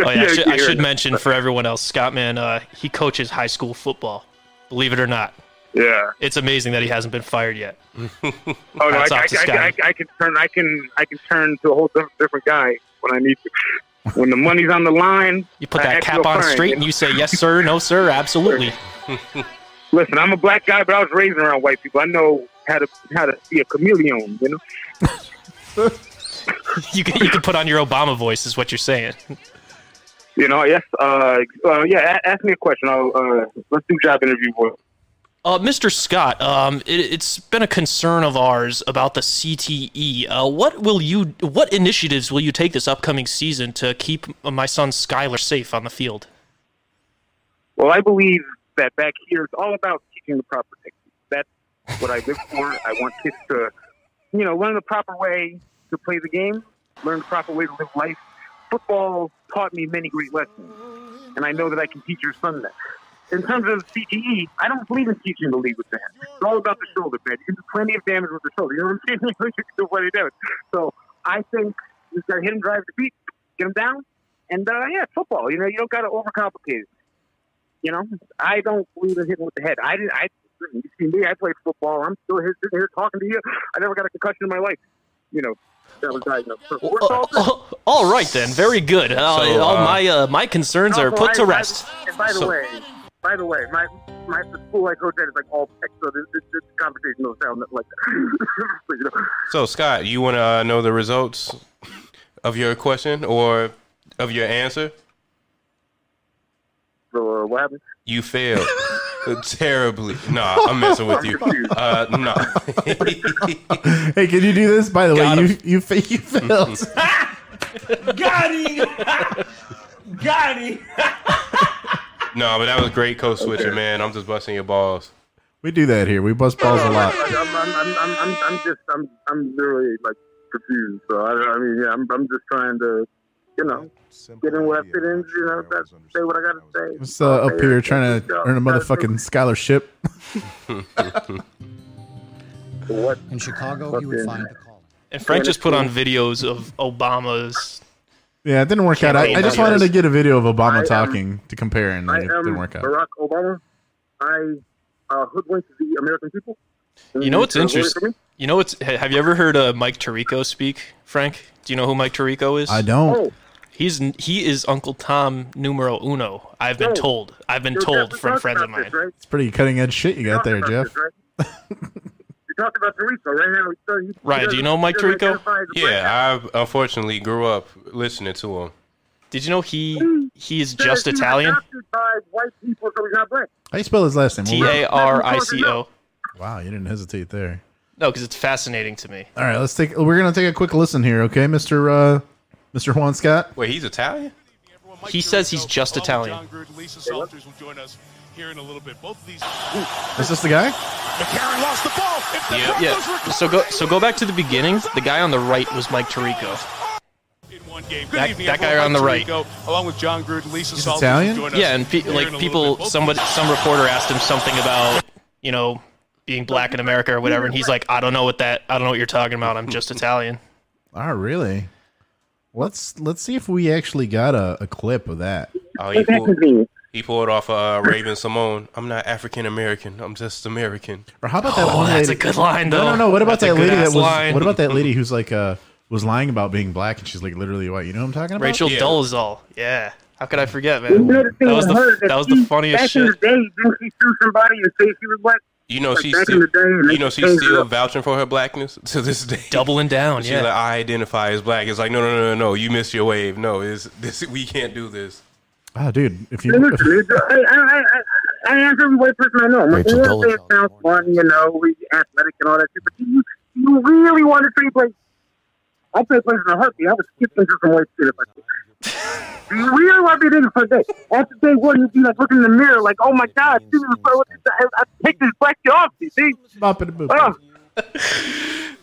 Oh yeah, I should, I should mention for everyone else, Scott man, uh, he coaches high school football. Believe it or not, Yeah. it's amazing that he hasn't been fired yet. Oh no, I, I, I, I, I can turn, I can, I can turn to a whole different, different guy when I need to. When the money's on the line, You put that cap on straight and you say yes sir, no sir, absolutely. Listen, I'm a black guy, but I was raised around white people. I know how to how to be a chameleon. You know. you can you can put on your Obama voice, is what you're saying. You know, yes. Uh, uh, yeah. Ask me a question. I'll, uh, let's do job interview. Boy. Uh, Mr. Scott, um, it, it's been a concern of ours about the CTE. Uh, what will you, what initiatives will you take this upcoming season to keep my son Skylar safe on the field? Well, I believe that back here it's all about teaching the proper technique. That's what I live for. I want kids to, you know, learn the proper way to play the game, learn the proper way to live life. Football taught me many great lessons, and I know that I can teach your son that. In terms of CTE, I don't believe in teaching the lead with the hand. It's all about the shoulder, man. You can do plenty of damage with the shoulder. You know what I'm saying? you can do plenty of damage. So I think you got to hit him, drive the beat, get him down, and uh, yeah, football. You know, you don't got to overcomplicate it. You know, I don't believe in hitting with the head. I didn't. I you see me. I played football. I'm still here, sitting here talking to you. I never got a concussion in my life. You know, that was diagnosed. So we're. Oh, all right then, very good. Uh, all uh, my uh, my concerns are put I- to I- rest. And by the So- way, by the way, my my the school I coach at is like all tech, so this, this, this conversation don't sound like that. So, you know, So Scott, you want to uh, know the results of your question or of your answer? so uh, what happened? You failed terribly. Nah, I'm messing with you. Uh, nah. Hey, can you do this? By the Got way, him. you you fa- you failed. Got him! Got him! no, but that was great, Coach Switcher, man. I'm just busting your balls. we do that here. We bust balls a lot. I'm, I'm, I'm, I'm, I'm, I'm just, I'm, I'm literally like confused. So I, I mean, yeah, I'm, I'm just trying to, you know, get in where I fit in. You know, that's, say what I got to say. Just uh, up here trying to earn a motherfucking scholarship. What? In Chicago, you would find the call. And Frank just put on videos of Obama's. Yeah, it didn't work out. I, I just wanted to get a video of I Obama am- talking to compare, and I it am didn't work out. Barack Obama. I uh, hoodwinked the American people. You know what's voted for interesting? You know what's? Have you ever heard uh, Mike Tirico speak, Frank? Do you know who Mike Tirico is? I don't. Oh, He's he is Uncle Tom numero uno. I've been told. I've been told talked from friends of mine. this, right? It's pretty cutting edge shit you got there, Jeff. this, right? you talked about Tirico right now. So you- Ryan, do you know Mike he doesn't Tirico? identify as a black Yeah, I unfortunately grew up listening to him. Did you know he he is just He Italian? adopted by white people, so he's not. How you spell his last name? T A R I C O. Wow, you didn't hesitate there. No, because it's fascinating to me. All right, let's take. We're gonna take a quick listen here, okay, Mister uh, Mister Juan Scott. Wait, he's Italian? He says he's just Italian. Jon Gruden, Lisa Salters will join us here in a little bit. Both of these. Is this the guy? McCarron lost the ball. If the Yeah. Yeah. So go so go back to the beginning. The guy on the right was Mike Tirico. in one game. Good That- evening, that guy on the right. Tirico, along with Jon Gruden, Lisa He's Salters Italian? us Yeah, and pe- here in a like people, bit. Somebody, some reporter asked him something about you know being black in America or whatever, and he's like, I don't know what that, I don't know what you're talking about. I'm just Italian. Oh, really? Let's let's see if we actually got a, a clip of that. Oh, he pulled, he pulled off uh, Raven-Symoné. I'm not African American. I'm just American. Or how about that Oh, one that's lady? a good line, No, though. no, no. What about That's that lady that good-ass was? line. What about that lady who's like uh was lying about being black and she's like literally white? You know what I'm talking about? Rachel Yeah. Dolezal. Yeah. How could I forget, You man? know That was the that was the funniest back in the shit. day, didn't she sue somebody and say she was black? You know Like she's back in still, the day, and you know she's still vouching for her blackness to this day. Doubling down. She's Yeah. like, I identify as black. It's like, no, no, no, no, no. You missed your wave. No, is this? We can't do this. Oh, dude, if you Hey, listen, I, I, I, I answer every white person I know. I'm like, Rachel yeah, Dolezal. it sounds fun, you know, we athletic and all that shit, but do you, do you really want to trade place? I'll play places in a heartbeat. I would skip into some white shit if I could. Do you really want to be there for a day? After day one, you'd be like looking in the mirror, like, oh my God, this is so, I, I take this black shit off me, see? Bop it, boop. Oh,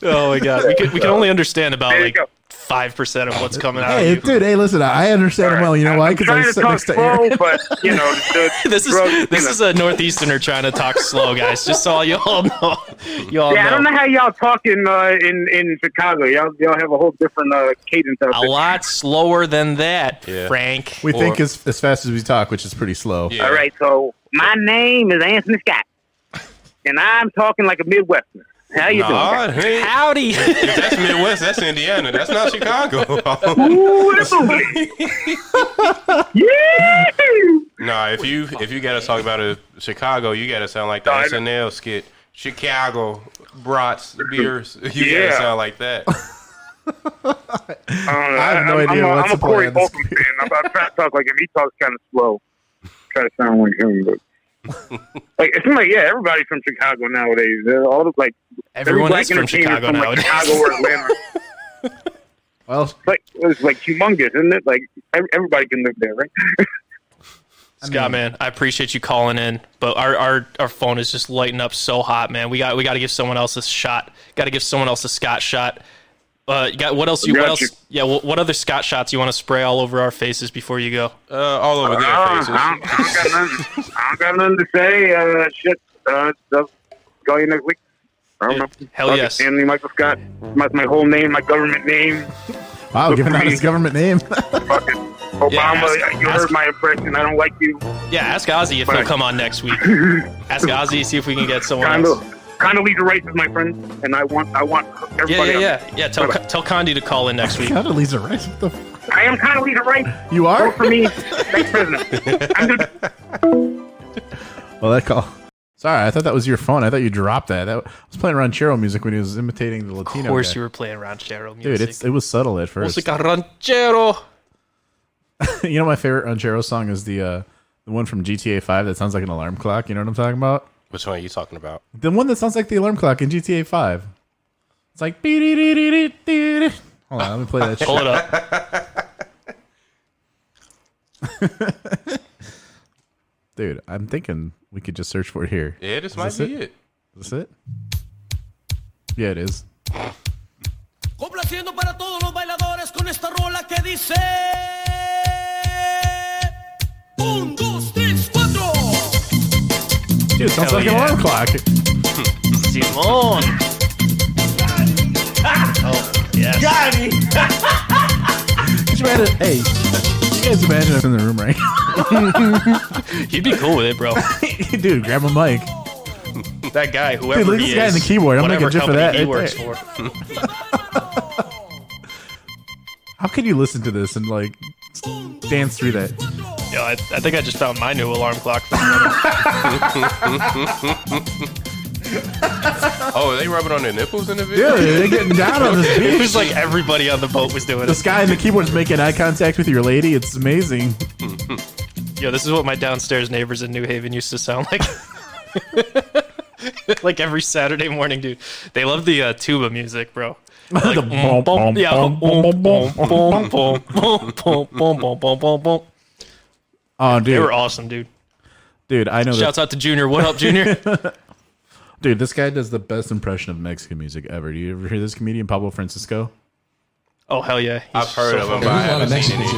Oh my god. We can we can only understand about like go. Five percent of what's coming out Hey, of you. dude. Hey, listen. I understand him well. You know why? I'm Because I trying to talk next to slow, Aaron. but, you know, This is drugs, you this know. is a northeasterner trying to talk slow, guys. Just so you all know. You all Yeah, I don't know. know how y'all talk in uh, in in Chicago. Y'all y'all have a whole different uh, cadence out A there. lot slower than that, Yeah. Frank. We Or- think as, as fast as we talk, which is pretty slow. Yeah. All right, so my name is Anthony Scott, and I'm talking like a Midwesterner. How you Nah, doing? hey, Howdy. if that's Midwest. That's Indiana. That's not Chicago. Ooh, that's okay. yeah. nah, if you if you gotta talk about a Chicago, you gotta sound like the No, I- SNL skit. Chicago brats beers. You Yeah. gotta sound like that. I, don't know. I have no I'm, idea I'm, a- what's I'm a Corey plan. Bolton fan. I'm, I'm to talk like him. He talks kind of slow. Try to sound like him, but. like it seems like yeah, everybody's from Chicago nowadays. They're all the, like Everyone every is from Chicago from, like, nowadays. Chicago or Atlanta. Well, like it's like humongous, isn't it? Like everybody can live there, right? Scott, man, I appreciate you calling in, but our, our our phone is just lighting up so hot, man. We got we got to give someone else a shot. Got to give someone else a Scott shot. Uh, you got what else? You what Got else? you. Yeah, what, what other Scott shots you want to spray all over our faces before you go? Uh, all over their Uh, faces. I, don't, I, don't got nothing, I don't got nothing to say. Uh, shit. Uh, so, call you next week. I don't know. Hell Fuck it. yes. Anthony Michael Scott. My, my whole name, my government name. Wow, Good giving for out his government name. Obama, ask- you ask- heard my impression. I don't like you. Yeah, ask Ozzy if he'll come on next week. Ask Ozzy, see if we can get someone Kind else. of, kind of lead the races, my friend. And I want, I want everybody. yeah, on yeah, yeah. Tell Bye-bye. tell Condi to call in next week. Kind of Lisa Rice. What the f- I am kind of lead the race. You are? Vote for me, next president. I'm good. Well, that call. Sorry, I thought that was your phone. I thought you dropped that. that I was playing ranchero music when he was imitating the Latino. Of course, guy. you were playing ranchero music. Dude, it's, it was subtle at first. Música ranchero. you know, my favorite ranchero song is the uh, the one from GTA Five that sounds like an alarm clock. You know what I'm talking about? Which one are you talking about? The one that sounds like the alarm clock in GTA Five. It's like. "Beep-dee-dee-dee-dee-dee-dee." Hold on, let me play that. shit. Pull it up. Dude, I'm thinking we could just search for it here. Yeah, this Is might be it. Is this it? Yeah, it is. Complaciendo para todos los bailadores con esta rola que dice. Un, dos, tres, cuatro. Dude, it sounds Hell like an yeah. alarm clock. Simon. Ah. Oh, yes. Got it. Could you imagine? Hey, you guys imagine us in the room right He'd be cool with it, bro. Dude, grab a mic. That guy, whoever Dude, look at he this guy is, in the keyboard. I'm making whatever a gif of company that he right works there. for. How can you listen to this and like dance through that? Yo, I, I think I just found my new alarm clock. Oh, are they rubbing on their nipples in the video? Yeah, they're getting down on this it beach. was like everybody on the boat was doing This it. guy in the keyboard's making eye contact with your lady. It's amazing. Yo, this is what my downstairs neighbors in New Haven used to sound like. like every Saturday morning, dude. They love the uh, tuba music, bro. Like, The mm, boom, yeah, boom, boom, boom, boom, boom, boom, boom, boom, boom, boom, boom, boom. Oh, dude. They were awesome, dude. Dude, I know Shouts that. out to Junior. What up, Junior? Dude, this guy does the best impression of Mexican music ever. Do you ever hear this comedian Pablo Francisco? Oh hell yeah! He's I've heard so of him, but I haven't seen any of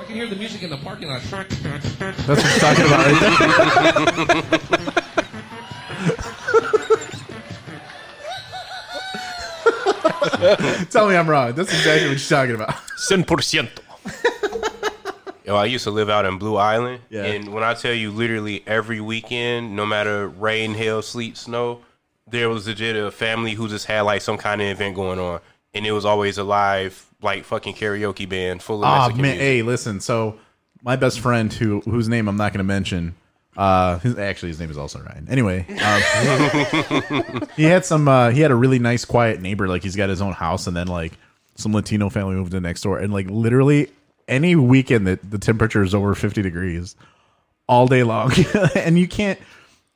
I can hear the music in the parking lot. That's what he's talking about right there. Tell me I'm wrong. That's exactly what you're talking about. Cien por ciento. Yo, I used to live out in Blue Island, Yeah. and when I tell you, literally every weekend, no matter rain, hail, sleet, snow, there was legit a family who just had like some kind of event going on, and it was always a live like fucking karaoke band full of Ah Mexican man, music. hey, listen. So my best friend, who whose name I'm not going to mention, uh, his, actually his name is also Ryan. Anyway, um, he had some. Uh, he had a really nice, quiet neighbor. Like he's got his own house, and then like some Latino family moved in next door, and like literally any weekend that the temperature is over 50 degrees all day long, and you can't.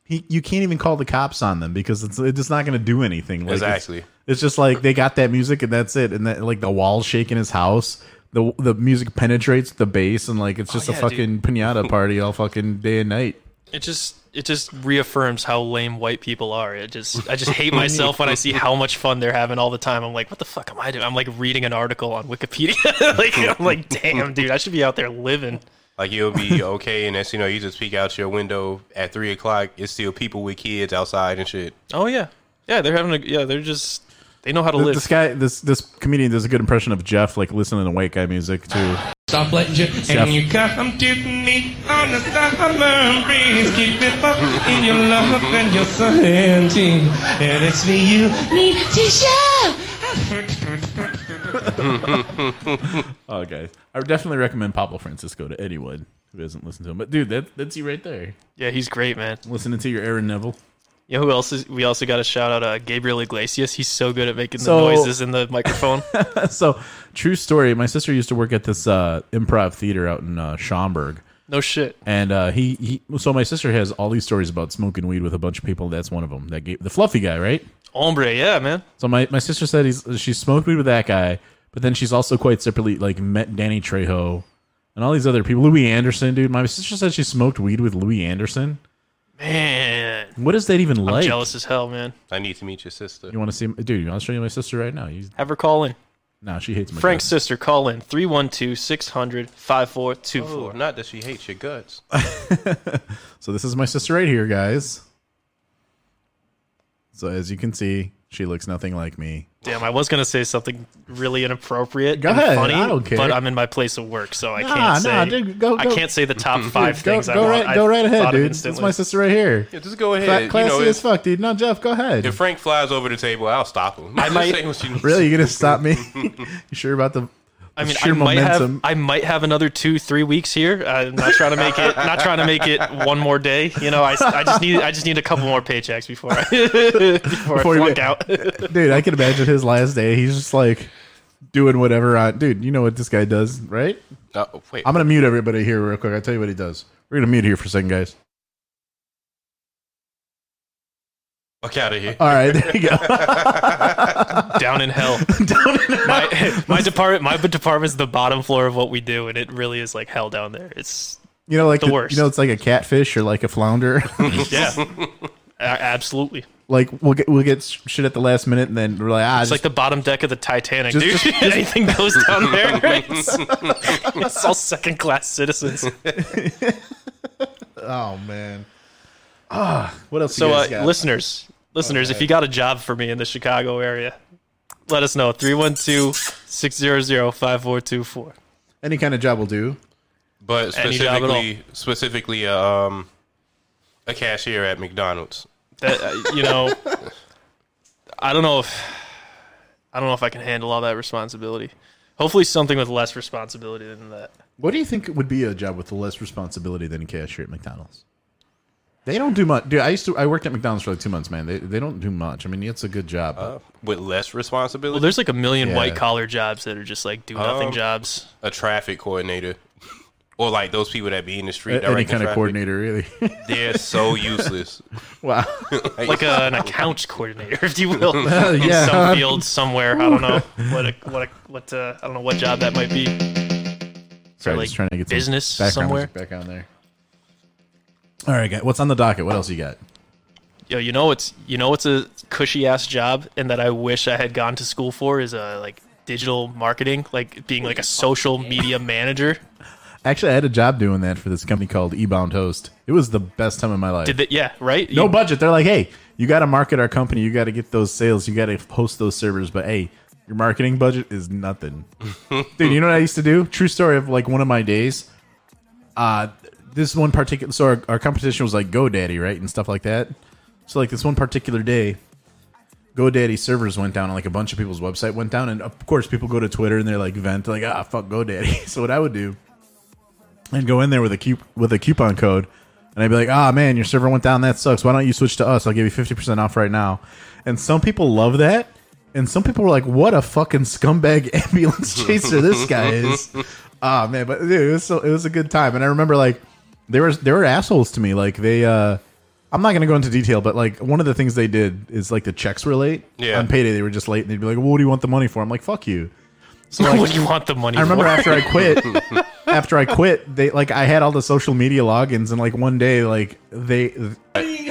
He, you can't even call the cops on them because it's it's just not going to do anything. Like, Exactly. it's just like they got that music and that's it. And that like the walls shake in his house. The the music penetrates the bass and like it's just Oh, a yeah, fucking pinata party all fucking day and night. It just it just reaffirms how lame white people are. It just I just hate myself when I see how much fun they're having all the time. I'm like, what the fuck am I doing? I'm like reading an article on Wikipedia. like I'm like, damn, dude, I should be out there living. Like you'll be okay, and that's you know you just peek out your window at three o'clock. It's still people with kids outside and shit. Oh yeah, yeah. They're having a yeah. They're just they know how to Th- live. This guy, this this comedian does a good impression of Jeff, like listening to white guy music too. Stop letting you. Jeff. And you come to me on the summer breeze. Keep it up in your love and your serenity. And it's me you need to okay, I would definitely recommend Pablo Francisco to anyone who hasn't listened to him. But dude, that that's you right there. Yeah, he's great, man. Listening to your Aaron Neville. You know who else is? We also got to shout out uh, Gabriel Iglesias. He's so good at making the So- noises in the microphone. so true story. My sister used to work at this uh, improv theater out in uh, Schaumburg. No shit. And uh, he, he, so my sister has all these stories about smoking weed with a bunch of people. That's one of them. That gave, the fluffy guy, right? Hombre, yeah, man. So my, my sister said he's she smoked weed with that guy, but then she's also quite separately like met Danny Trejo and all these other people. Louie Anderson, dude. My sister said she smoked weed with Louie Anderson. Man, What is that even I'm like? jealous as hell, man. I need to meet your sister. You want to see, dude? You want to show you my sister right now? You, Have her call in. no, she hates my Frank's sister, call in 312 600 5424. Oh, not that she hates your guts. So this is my sister right here, guys. So as you can see, she looks nothing like me. Damn, I was gonna say something really inappropriate Go and ahead, funny, I don't care. but I'm in my place of work, so I Nah, can't say. nah, dude, go- I can't say the top five Dude, things I go want. right, go right ahead, dude. That's my sister right here. Yeah, just go ahead. Fat, You classy know, as fuck, dude. No, Jeff, go ahead. If Frank flies over the table, I'll stop him. I might- say what you- really, you gonna stop me? you sure about the? I mean, sheer I might momentum? have, I might have another two, three weeks here. I'm not trying to make it, not trying to make it one more day. You know, I, I just need, I just need a couple more paychecks before I, before, Before I flunk out. dude, I can imagine his last day. He's just like doing whatever. On, dude, you know what this guy does, right? Uh, wait. I'm gonna mute everybody here real quick. I'll tell you what he does. We're gonna mute here for a second, guys. Fuck out of here. All right, there you go. Down in hell. My, my department, my department's the bottom floor of what we do, and it really is like hell down there. It's You know, like the worst. You know, it's like a catfish or like a flounder. yeah, absolutely. like we'll get we'll get shit at the last minute, and then we're like, ah, It's like the bottom deck of the Titanic, Just- dude. just- Anything goes down there, it's, it's all second class citizens. oh man. Ah, what else? So, you uh, got? Listeners, listeners, if you got a job for me in the Chicago area, let us know 312-600-5424. Any kind of job will do. But Any job at all. specifically, specifically, um, a cashier at McDonald's. That uh, you know, I don't know if I don't know if I can handle all that responsibility. Hopefully, something with less responsibility than that. What do you think would be a job with less responsibility than a cashier at McDonald's? They don't do much. Dude, I used to. I worked at McDonald's for like two months, man. They they don't do much. I mean, it's a good job. but- With less responsibility? Well, there's like a million Yeah. white collar jobs that are just like do nothing Um, jobs. A traffic coordinator. Or like those people that be in the street. A- any directing kind of traffic. coordinator, really. They're so useless. wow. like a, an accounts coordinator, if you will, Uh, in yeah. some field somewhere. I don't know what a, what a, what uh, I don't know what job that might be. Sorry, like just trying to get some business background somewhere. music back on there. All right, guys. What's on the docket? What else you got? Yo, you know it's you know it's a cushy ass job, and that I wish I had gone to school for is uh, like digital marketing, like being like a social media manager. Actually, I had a job doing that for this company called Ebound Host. It was the best time of my life. Did that? Yeah, right. no You- budget. They're like, hey, you got to market our company. You got to get those sales. You got to host those servers. But hey, your marketing budget is nothing. Dude, you know what I used to do? True story of like one of my days. Uh, this one particular, so our, our competition was like GoDaddy, right? And stuff like that. So like this one particular day, GoDaddy servers went down and like a bunch of people's website went down. And of course, people go to Twitter and they're like vent, like, ah, fuck GoDaddy. so what I would do, I'd go in there with a with a coupon code, and I'd be like, "Ah, man, your server went down. That sucks. Why don't you switch to us? I'll give you fifty percent off right now." And some people love that, and some people were like, "What a fucking scumbag ambulance chaser this guy is." Ah, man, but dude, it was so, it was a good time, and I remember like they were they were assholes to me. Like they, uh I'm not gonna go into detail, but like one of the things they did is like the checks were late. Yeah. on payday they were just late, and they'd be like, well, "What do you want the money for?" I'm like, "Fuck you." So like, what do you want the money? I remember for? after I quit, after I quit, they like I had all the social media logins, and like one day, like they,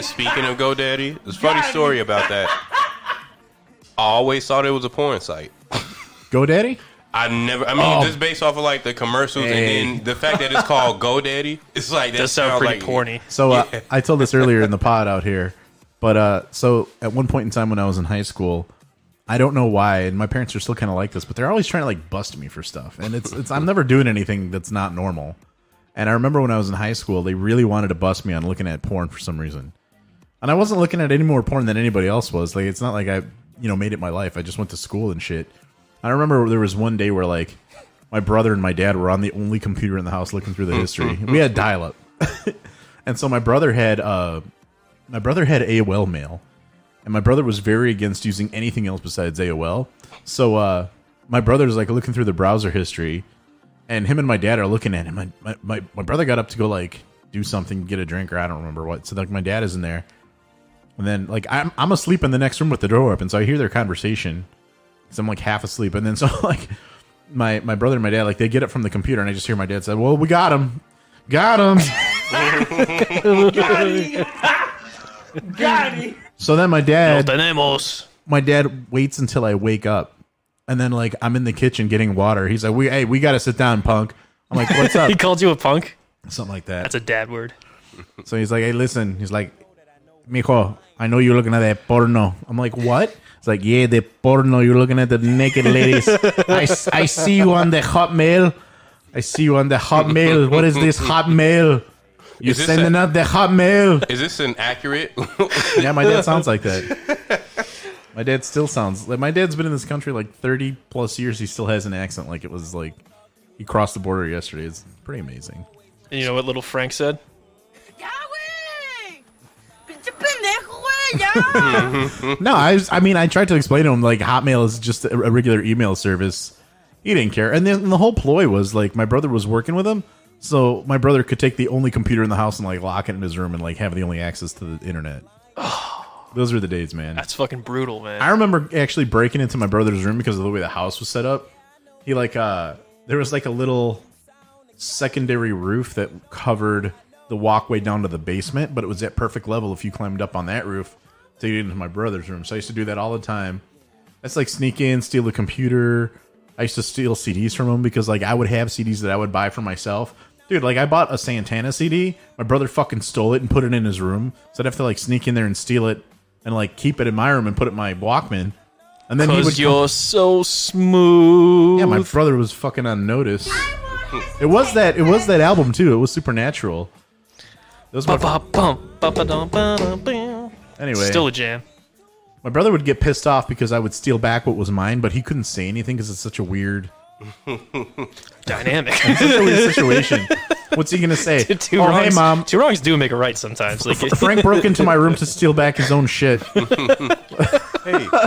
Speaking of GoDaddy, there's a funny story about that. I always thought it was a porn site. GoDaddy. I never. I mean, Oh. just based off of like the commercials Hey. and then the fact that it's called GoDaddy, it's like that Does sound sounds pretty like porny. So uh, I told this earlier in the pod out here, but uh, so at one point in time when I was in high school, I don't know why, and my parents are still kind of like this, but they're always trying to like bust me for stuff, and it's it's I'm never doing anything that's not normal. And I remember when I was in high school, they really wanted to bust me on looking at porn for some reason, and I wasn't looking at any more porn than anybody else was. Like it's not like I you know made it my life. I just went to school and shit. I remember there was one day where like my brother and my dad were on the only computer in the house looking through the history. we had dial up. and so my brother had uh my brother had AOL mail. And my brother was very against using anything else besides AOL. So uh my brother's like looking through the browser history and him and my dad are looking at him. My, my, my, my brother got up to go like do something, get a drink or I don't remember what. So like my dad is in there. And then like I'm I'm asleep in the next room with the door open, so I hear their conversation. So I'm like half asleep, and then so like my my brother and my dad like they get up from the computer, and I just hear my dad say, "Well, we got him, got him." Got him. Got him. so then my dad, Lo tenemos. my dad waits until I wake up, and then like I'm in the kitchen getting water. He's like, "We hey, we got to sit down, punk." I'm like, "What's up?" he called you a punk. Something like that. That's a dad word. So he's like, "Hey, listen." He's like, "Mijo, I know you're looking at that porno. I'm like, what? It's like, yeah, the porno. You're looking at the naked ladies. I, I see you on the Hotmail. I see you on the Hotmail. What is this Hotmail? You're this sending a- out the Hotmail. Is this an accurate? Yeah, my dad sounds like that. My dad still sounds like my dad's been in this country like 30 plus years. He still has an accent like it was like he crossed the border yesterday. It's pretty amazing. And you know what little Frank said? No, I, was, I mean, I tried to explain to him like Hotmail is just a, a regular email service. He didn't care, and then the whole ploy was like my brother was working with him, so my brother could take the only computer in the house and like lock it in his room and like have the only access to the internet. Those were the days, man. That's fucking brutal, man. I remember actually breaking into my brother's room because of the way the house was set up. He like uh there was like a little secondary roof that covered the walkway down to the basement, but it was at perfect level if you climbed up on that roof to get into my brother's room. So I used to do that all the time. That's like sneak in, steal the computer. I used to steal CDs from him because like I would have CDs that I would buy for myself. Dude, like I bought a Santana CD. My brother fucking stole it and put it in his room. So I'd have to like sneak in there and steal it and like keep it in my room and put it in my Walkman. And then he would Cause you're so smooth. yeah, my brother was fucking on notice. It was that. It was that album too. It was Supernatural. It anyway. Still a jam. My brother would get pissed off because I would steal back what was mine, but he couldn't say anything because it's such a weird, Dynamic. such a weird situation. What's he gonna say? two oh, wrongs, hey, mom. Two wrongs do make a right sometimes. Like Frank broke into my room to steal back his own shit. hey,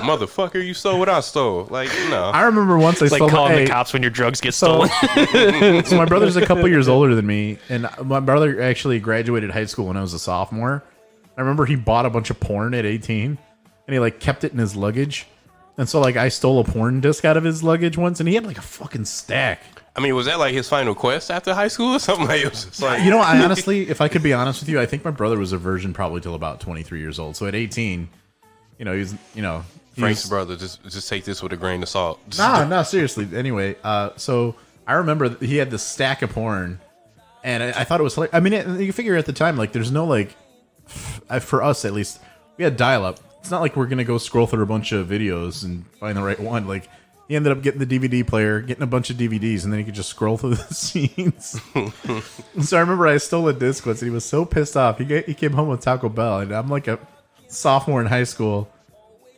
motherfucker, you stole what I stole. Like, no. I remember once I It's like stole calling hey, the cops when your drugs get so, stolen. so my brother's a couple years older than me, and my brother actually graduated high school when I was a sophomore. I remember he bought a bunch of porn at 18, and he like kept it in his luggage. And so like I stole a porn disc out of his luggage once, and he had like a fucking stack. I mean, was that like his final quest after high school or something? Like, it was just like, You know, I honestly, if I could be honest with you, I think my brother was a virgin probably till about 23 years old. So at 18, you know, he's you know he Frank's was- brother, just just take this with a grain of salt. Just- No, no, seriously. Anyway, uh, so I remember he had this stack of porn, and I, I thought it was like I mean, it, you figure at the time, like, there's no like, for us at least, we had dial up. It's not like we're gonna go scroll through a bunch of videos and find the right one. Like, he ended up getting the DVD player, getting a bunch of DVDs, and then he could just scroll through the scenes. so I remember I stole a disc once, and he was so pissed off. He he came home with Taco Bell, and I'm like a sophomore in high school.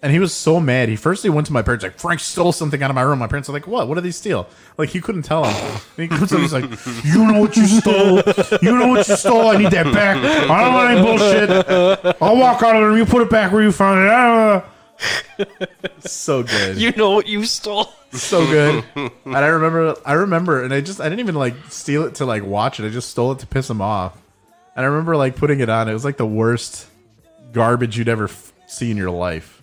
And he was so mad. He first he went to my parents like Frank stole something out of my room. My parents are like, "What? What did he steal?" Like he couldn't tell him. And he comes up, he's like, "You know what you stole? You know what you stole? I need that back. I don't want any bullshit. I'll walk out of the room. You put it back where you found it." Ah. so good. you know what you stole. so good. And I remember, I remember, and I just, I didn't even like steal it to like watch it. I just stole it to piss him off. And I remember like putting it on. It was like the worst garbage you'd ever f- see in your life.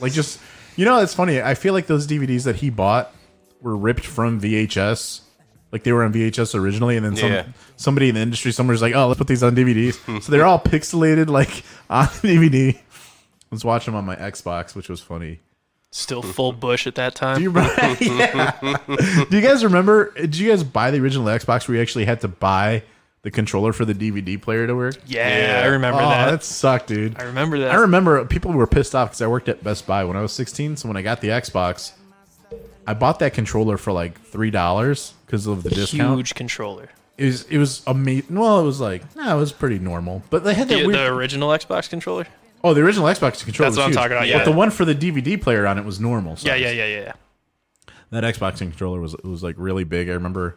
Like just, you know, it's funny. I feel like those DVDs that he bought were ripped from VHS. Like they were on VHS originally, and then some Yeah. somebody in the industry somewhere's like, "Oh, let's put these on DVDs." so they're all pixelated, like on DVD. I was watching them on my Xbox, which was funny. Still full bush at that time. Do you remember? yeah. Do you guys remember? Did you guys buy the original Xbox where you actually had to buy the controller for the DVD player to work? Yeah, I remember oh, that. That sucked, dude. I remember that. I remember people were pissed off because I worked at Best Buy when I was 16. So when I got the Xbox, I bought that controller for like three dollars because of the discount. Huge controller. It was it was amazing. Well, it was like no, it was pretty normal. But they had that The, weird. the original Xbox controller. oh, the original Xbox controller. That's was what I'm huge. talking about, yeah. But the one for the DVD player on it was normal. Yeah, size. yeah, yeah, yeah. That Xbox controller was was like really big. I remember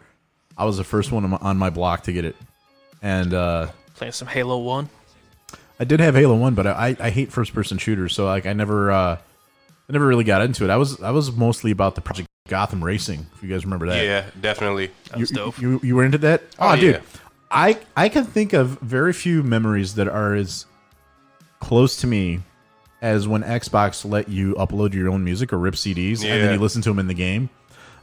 I was the first one on my- on my block to get it, and uh, Playing some Halo One. I did have Halo One, but I I hate first person shooters, so like I never uh, I never really got into it. I was I was mostly about the Project Gotham Racing. If you guys remember that, Yeah, definitely. That was dope. you you were into that? Oh, dude, yeah. I I can think of very few memories that are as close to me as when Xbox let you upload your own music or rip CDs and then you listen to them in the game.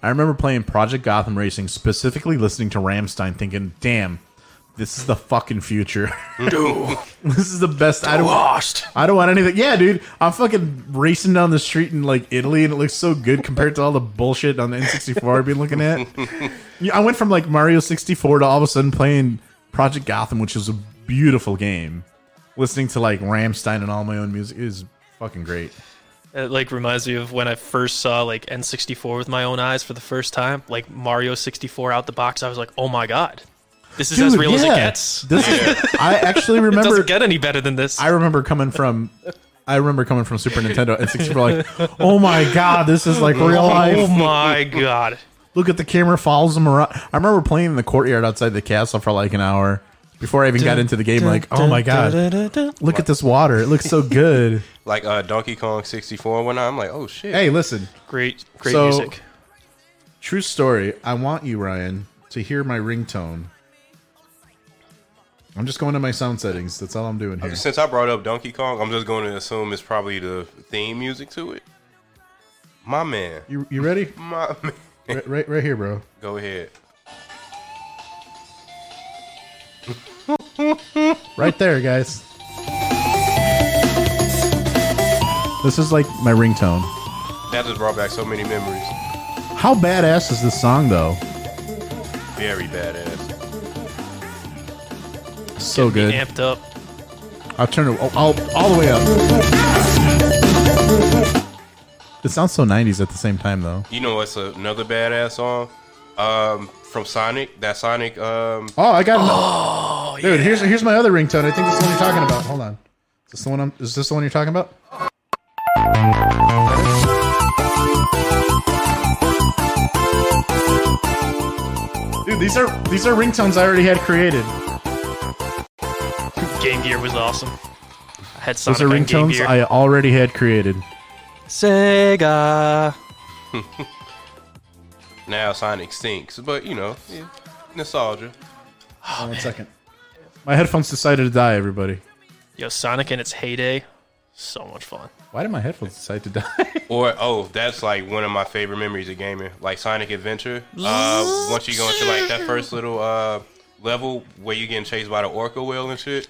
I remember playing Project Gotham Racing, specifically listening to Rammstein, thinking, "Damn, this is the fucking future. Dude, this is the best. I don't Lost. I don't want anything. Yeah, dude, I'm fucking racing down the street in like Italy, and it looks so good compared to all the bullshit on the N64 I've been looking at. Yeah, I went from like Mario 64 to all of a sudden playing Project Gotham, which is a beautiful game. listening to like Rammstein and all my own music is fucking great. It like reminds me of when I first saw like N64 with my own eyes for the first time. Like Mario 64 out the box, I was like, "Oh my god, this is as Dude, real as it gets." This is, I actually it remember doesn't get any better than this. I remember coming from I remember coming from Super Nintendo and 64 like, "Oh my god, this is like real life." Oh my god. Look at the camera follows them around. I remember playing in the courtyard outside the castle for like an hour before I even got into the game like, "Oh my god. Look at this water. It looks so good." Like uh, Donkey Kong 64 and whatnot. I'm like, oh shit. Hey, listen. Great great So- music. True story. I want you, Ryan, to hear my ringtone. I'm just going to my sound settings. That's all I'm doing here. Since I brought up Donkey Kong, I'm just going to assume it's probably the theme music to it. My man. You you ready? My man. Right, right, right here, bro. Go ahead. Right there, guys. This is like my ringtone. That just brought back so many memories. How badass is this song, though? Very badass. So Getting good. Amped up. I'll turn it all, all, all the way up. It sounds so 90s at the same time, though. You know what's another badass song? Um, from Sonic. That Sonic. Um, Oh, I got it. Dude, here's here's my other ringtone. I think this is the one you're talking about. Hold on. Is this the one? I'm, is this the one you're talking about? Dude, these are these are ringtones I already had created. Game Gear was awesome. I had Sonic Those are on Game ringtones I already had created. Sega. now Sonic stinks, but you know, yeah, nostalgia. Oh, one second. My headphones decided to die. Everybody. Yo, Sonic in its heyday, so much fun. Why did my headphones decide to die? Or oh, that's like one of my favorite memories of gaming, like Sonic Adventure. Uh, once you go into like that first little uh level where you're getting chased by the orca whale and shit.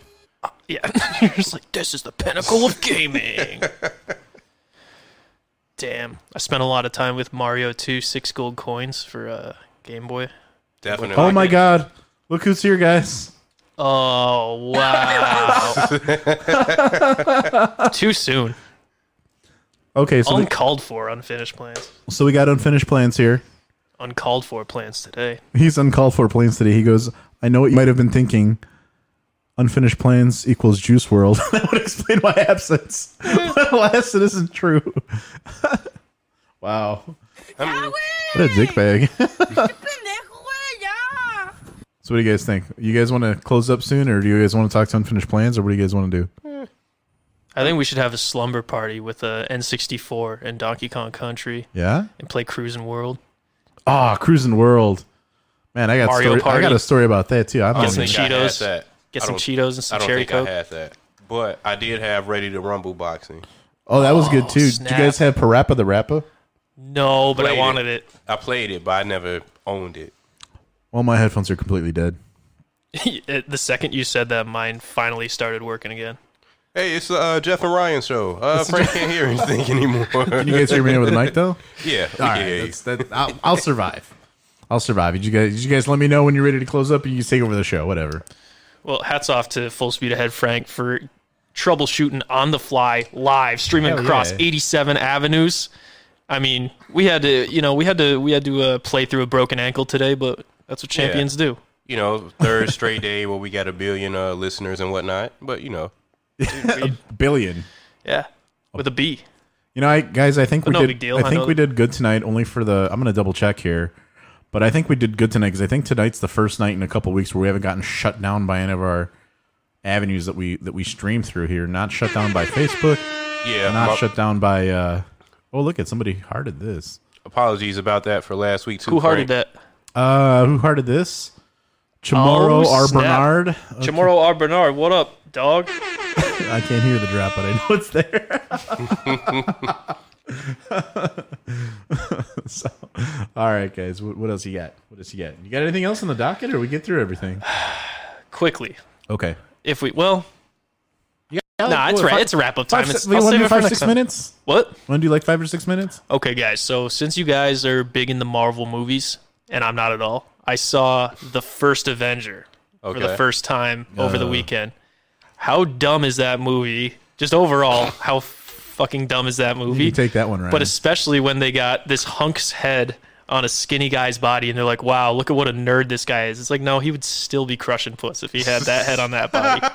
Yeah, you're just like, this is the pinnacle of gaming. Damn, I spent a lot of time with Mario 2 six gold coins for uh, Game Boy. Definitely. oh my god! Look who's here, guys. Oh wow! Too soon. Okay, so we, Uncalled for unfinished plans. so we got unfinished plans here. Uncalled for plans today. He's uncalled for plans today. He goes, I know what you might have been thinking. Unfinished plans equals Juice WRLD. that would explain my absence. Alas, it isn't true. wow. I What a dickbag. so what do you guys think? You guys want to close up soon or do you guys want to talk to unfinished plans or what do you guys want to do? I think we should have a slumber party with uh, N64 and Donkey Kong Country. Yeah? And play Cruis'n World. Ah, Cruis'n World. Man, I got Mario story, I got a story about that too. I'm I don't on think. I had Cheetos. That. Get some Cheetos and some I don't cherry think Coke. I had that, but I did have Ready to Rumble boxing. Oh, that was good too. Did you guys have PaRappa the Rapper? No, but I Played wanted it. I played it, but I never owned it. Well, my headphones are completely dead. the second you said that, mine finally started working again. Hey, it's the uh, Jeff and Ryan show. Uh, Frank can't hear anything anymore. Can you guys hear me with the mic though? Yeah, we All can right, hear you. that's, that, I'll, I'll survive. I'll survive. Did you guys? Did you guys let me know when you're ready to close up? And you can take over the show. Whatever. Well, hats off to Full Speed Ahead Frank for troubleshooting on the fly, live, streaming Hell across yeah. 87 avenues. I mean, we had to, you know, we had to, we had to uh, play through a broken ankle today, but that's what champions do. You know, third straight day where we got a billion uh, listeners and whatnot. But you know, a billion. Yeah, with a B. You know, I guys, I think But we no did. big deal. I I think know- we did good tonight. Only for the. I'm gonna double check here, but I think we did good tonight because I think tonight's the first night in a couple weeks where we haven't gotten shut down by any of our avenues that we that we stream through here. Not shut down by Facebook. Yeah, Not my- shut down by. uh Oh, look at somebody hearted this. apologies about that for last week too. Who hearted Frank. that? Uh, who hearted this? Chamorro Oh, R. Bernard. Okay. Chamorro R. Bernard, what up, dog? I can't hear the drop, but I know it's there. so, all right, guys. What, what else you got? What else you got? You got anything else on the docket, or we get through everything? Quickly, Okay. if we, well, Yeah, nah, it's what, right. It's a wrap up time. se- It's, we wanna do it five or six time. minutes? What? Want to do like five or six minutes? Okay, guys. So since you guys are big in the Marvel movies, and I'm not at all, I saw the first Avenger for the first time over the Uh. weekend. How dumb is that movie? Just overall, how fucking dumb is that movie? You can take that one, Ryan. But especially when they got this hunk's head on a skinny guy's body, and they're like, "Wow, look at what a nerd this guy is." It's like, no, he would still be crushing puss if he had that head on that body.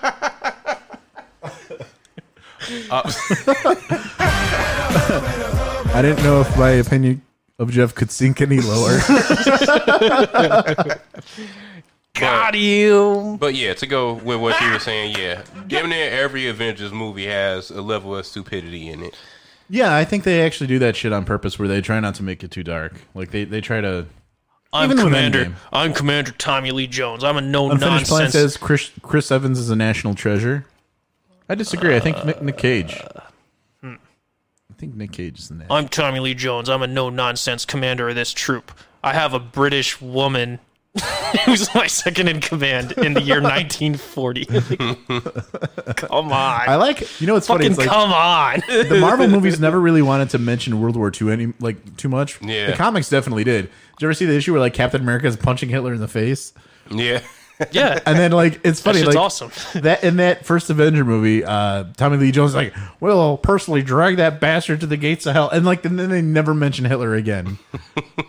I didn't know if my opinion of Jeff could sink any lower. Got you. But yeah, to go with what you were saying, yeah, damn near every Avengers movie has a level of stupidity in it. yeah, I think they actually do that shit on purpose, where they try not to make it too dark. Like they, they try to. I'm Even Commander. I'm Commander Tommy Lee Jones. I'm a no Unfinished Plan nonsense. says Chris, Chris Evans is a national treasure. I disagree. I think Nick, Nick Cage. hmm. I think Nick Cage is the national. I'm Tommy Lee Jones. I'm a no nonsense commander of this troop. I have a British woman who's my second in command in the year 1940. come on. I like. You know what's funny? It's like, come on. the Marvel movies never really wanted to mention World War II any like too much. Yeah. The comics definitely did. Did you ever see the issue where like Captain America is punching Hitler in the face? Yeah. Yeah. And then like it's funny, shit's like awesome. that in that first Avenger movie, uh, Tommy Lee Jones is like, "Well, I'll personally drag that bastard to the gates of hell," and like, and then they never mention Hitler again.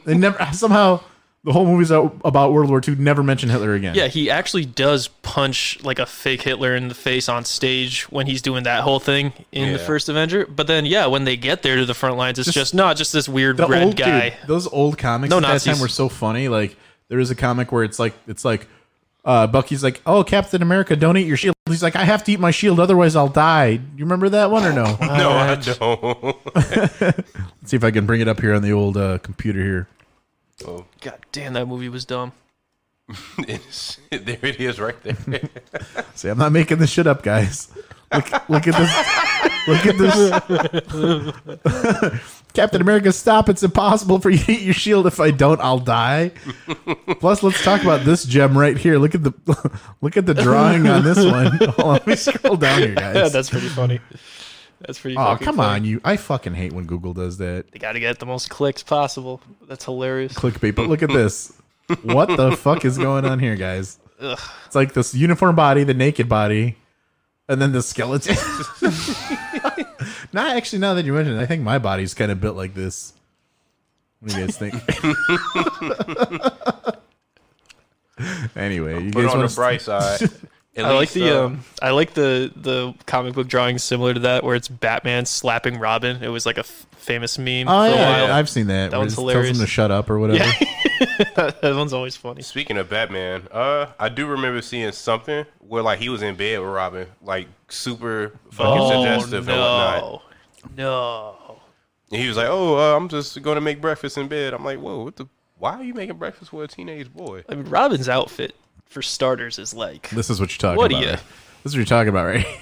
they never somehow the whole movie's out about World War II. Never mention Hitler again. Yeah, he actually does punch like a fake Hitler in the face on stage when he's doing that whole thing in the first Avenger. But then, yeah, when they get there to the front lines, it's Just- just, not just this weird the red old guy. dude, those old comics No at that Nazis. time were so funny. Like there is a comic where it's like it's like uh, Bucky's like, "Oh, Captain America, don't eat your shield." He's like, "I have to eat my shield, otherwise I'll die." You remember that one or no? No, I don't. Let's see if I can bring it up here on the old uh, computer here. Oh, God damn, that movie was dumb. it's, there it is, right there. See, I'm not making this shit up, guys. Look, look at this. Look at this. Captain America, stop! It's impossible for you to eat your shield. If I don't, I'll die. Plus, let's talk about this gem right here. Look at the look at the drawing on this one. Hold on, let me scroll down here, guys. Yeah, that's pretty funny. That's pretty. Oh, come funny. on, you! I fucking hate when Google does that They got to get the most clicks possible. That's hilarious. clickbait. But look at this. What the fuck is going on here, guys? Ugh. It's like this uniform body, the naked body, and then the skeleton. Not actually. Now that you mention it, I think my body's kind of built like this. What do you guys think? anyway, you Put guys on want the bright side. At I like the uh, um, I like the the comic book drawing similar to that, where it's Batman slapping Robin. It was like a f- famous meme. Oh for a yeah, while. I've seen that. That where one's it tells him to shut up or whatever. Yeah, that one's always funny. Speaking of Batman, uh, I do remember seeing something where like he was in bed with Robin, like super fucking Oh, suggestive and whatnot. no, no. And he was like, "Oh, uh, I'm just going to make breakfast in bed." I'm like, "Whoa, what the? Why are you making breakfast for a teenage boy?" I mean, Robin's outfit for starters is like This is what you're talking about. What about. do you- right? This is what you're talking about, right?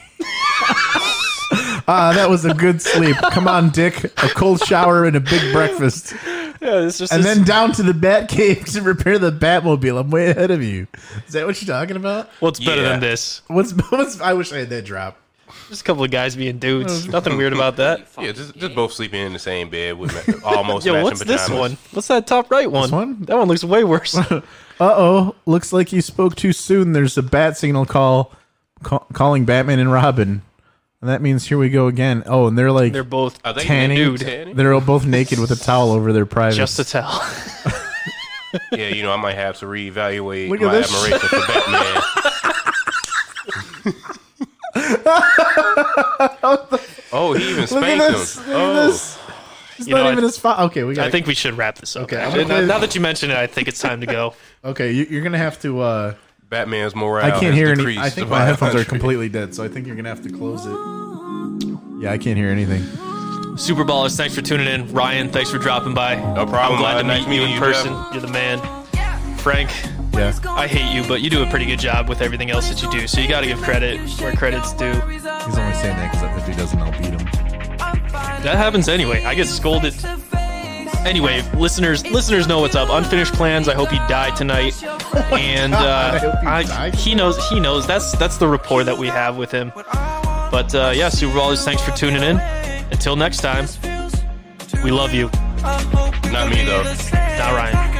Ah, that was a good sleep. Come on, Dick. A cold shower and a big breakfast. Yeah, it's just and this- then down to the Bat Cave to repair the Batmobile. I'm way ahead of you. Is that what you're talking about? What's better Yeah. than this? What's, what's I wish I had that drop. Just a couple of guys being dudes. Nothing weird about that. Yeah, just just both sleeping in the same bed with ma- almost Yo, matching what's pajamas. this one? What's that top right one? one? That one looks way worse. Uh oh. Looks like you spoke too soon. There's a bat signal call, call calling Batman and Robin. And that means here we go again. Oh, and they're like They're both Are they tanning. nude. Tanning? They're all both naked with a towel over their privates. just to tell. Yeah, you know, I might have to reevaluate Look my this admiration for Batman. oh, he even spanked at him. Look at oh, this. It's You not know, even I- his fault. Okay, we got. I think we should wrap this up. Okay, now, gonna- now that you mention it, I think it's time to go. Okay, you, you're gonna have to. uh Batman's morale. I can't has hear any. I think my headphones are completely dead, so I think you're gonna have to close it. Yeah, I can't hear anything. Super Ballers, thanks for tuning in. Ryan, thanks for dropping by. No problem. I'm glad Uh, to nice meet you in you, person. Jeff. You're the man. Frank, Yeah. I hate you, but you do a pretty good job with everything else that you do. So you got to give credit where credit's due. He's only saying that because if he doesn't, I'll beat him. That happens anyway. I get scolded. Anyway, listeners, listeners know what's up. Unfinished plans. I hope you die tonight. And God, I hope uh, I, die. he knows. He knows. That's that's the rapport that we have with him. But uh, yeah, Super Ballers, thanks for tuning in. Until next time, we love you. Not me though. Not Ryan.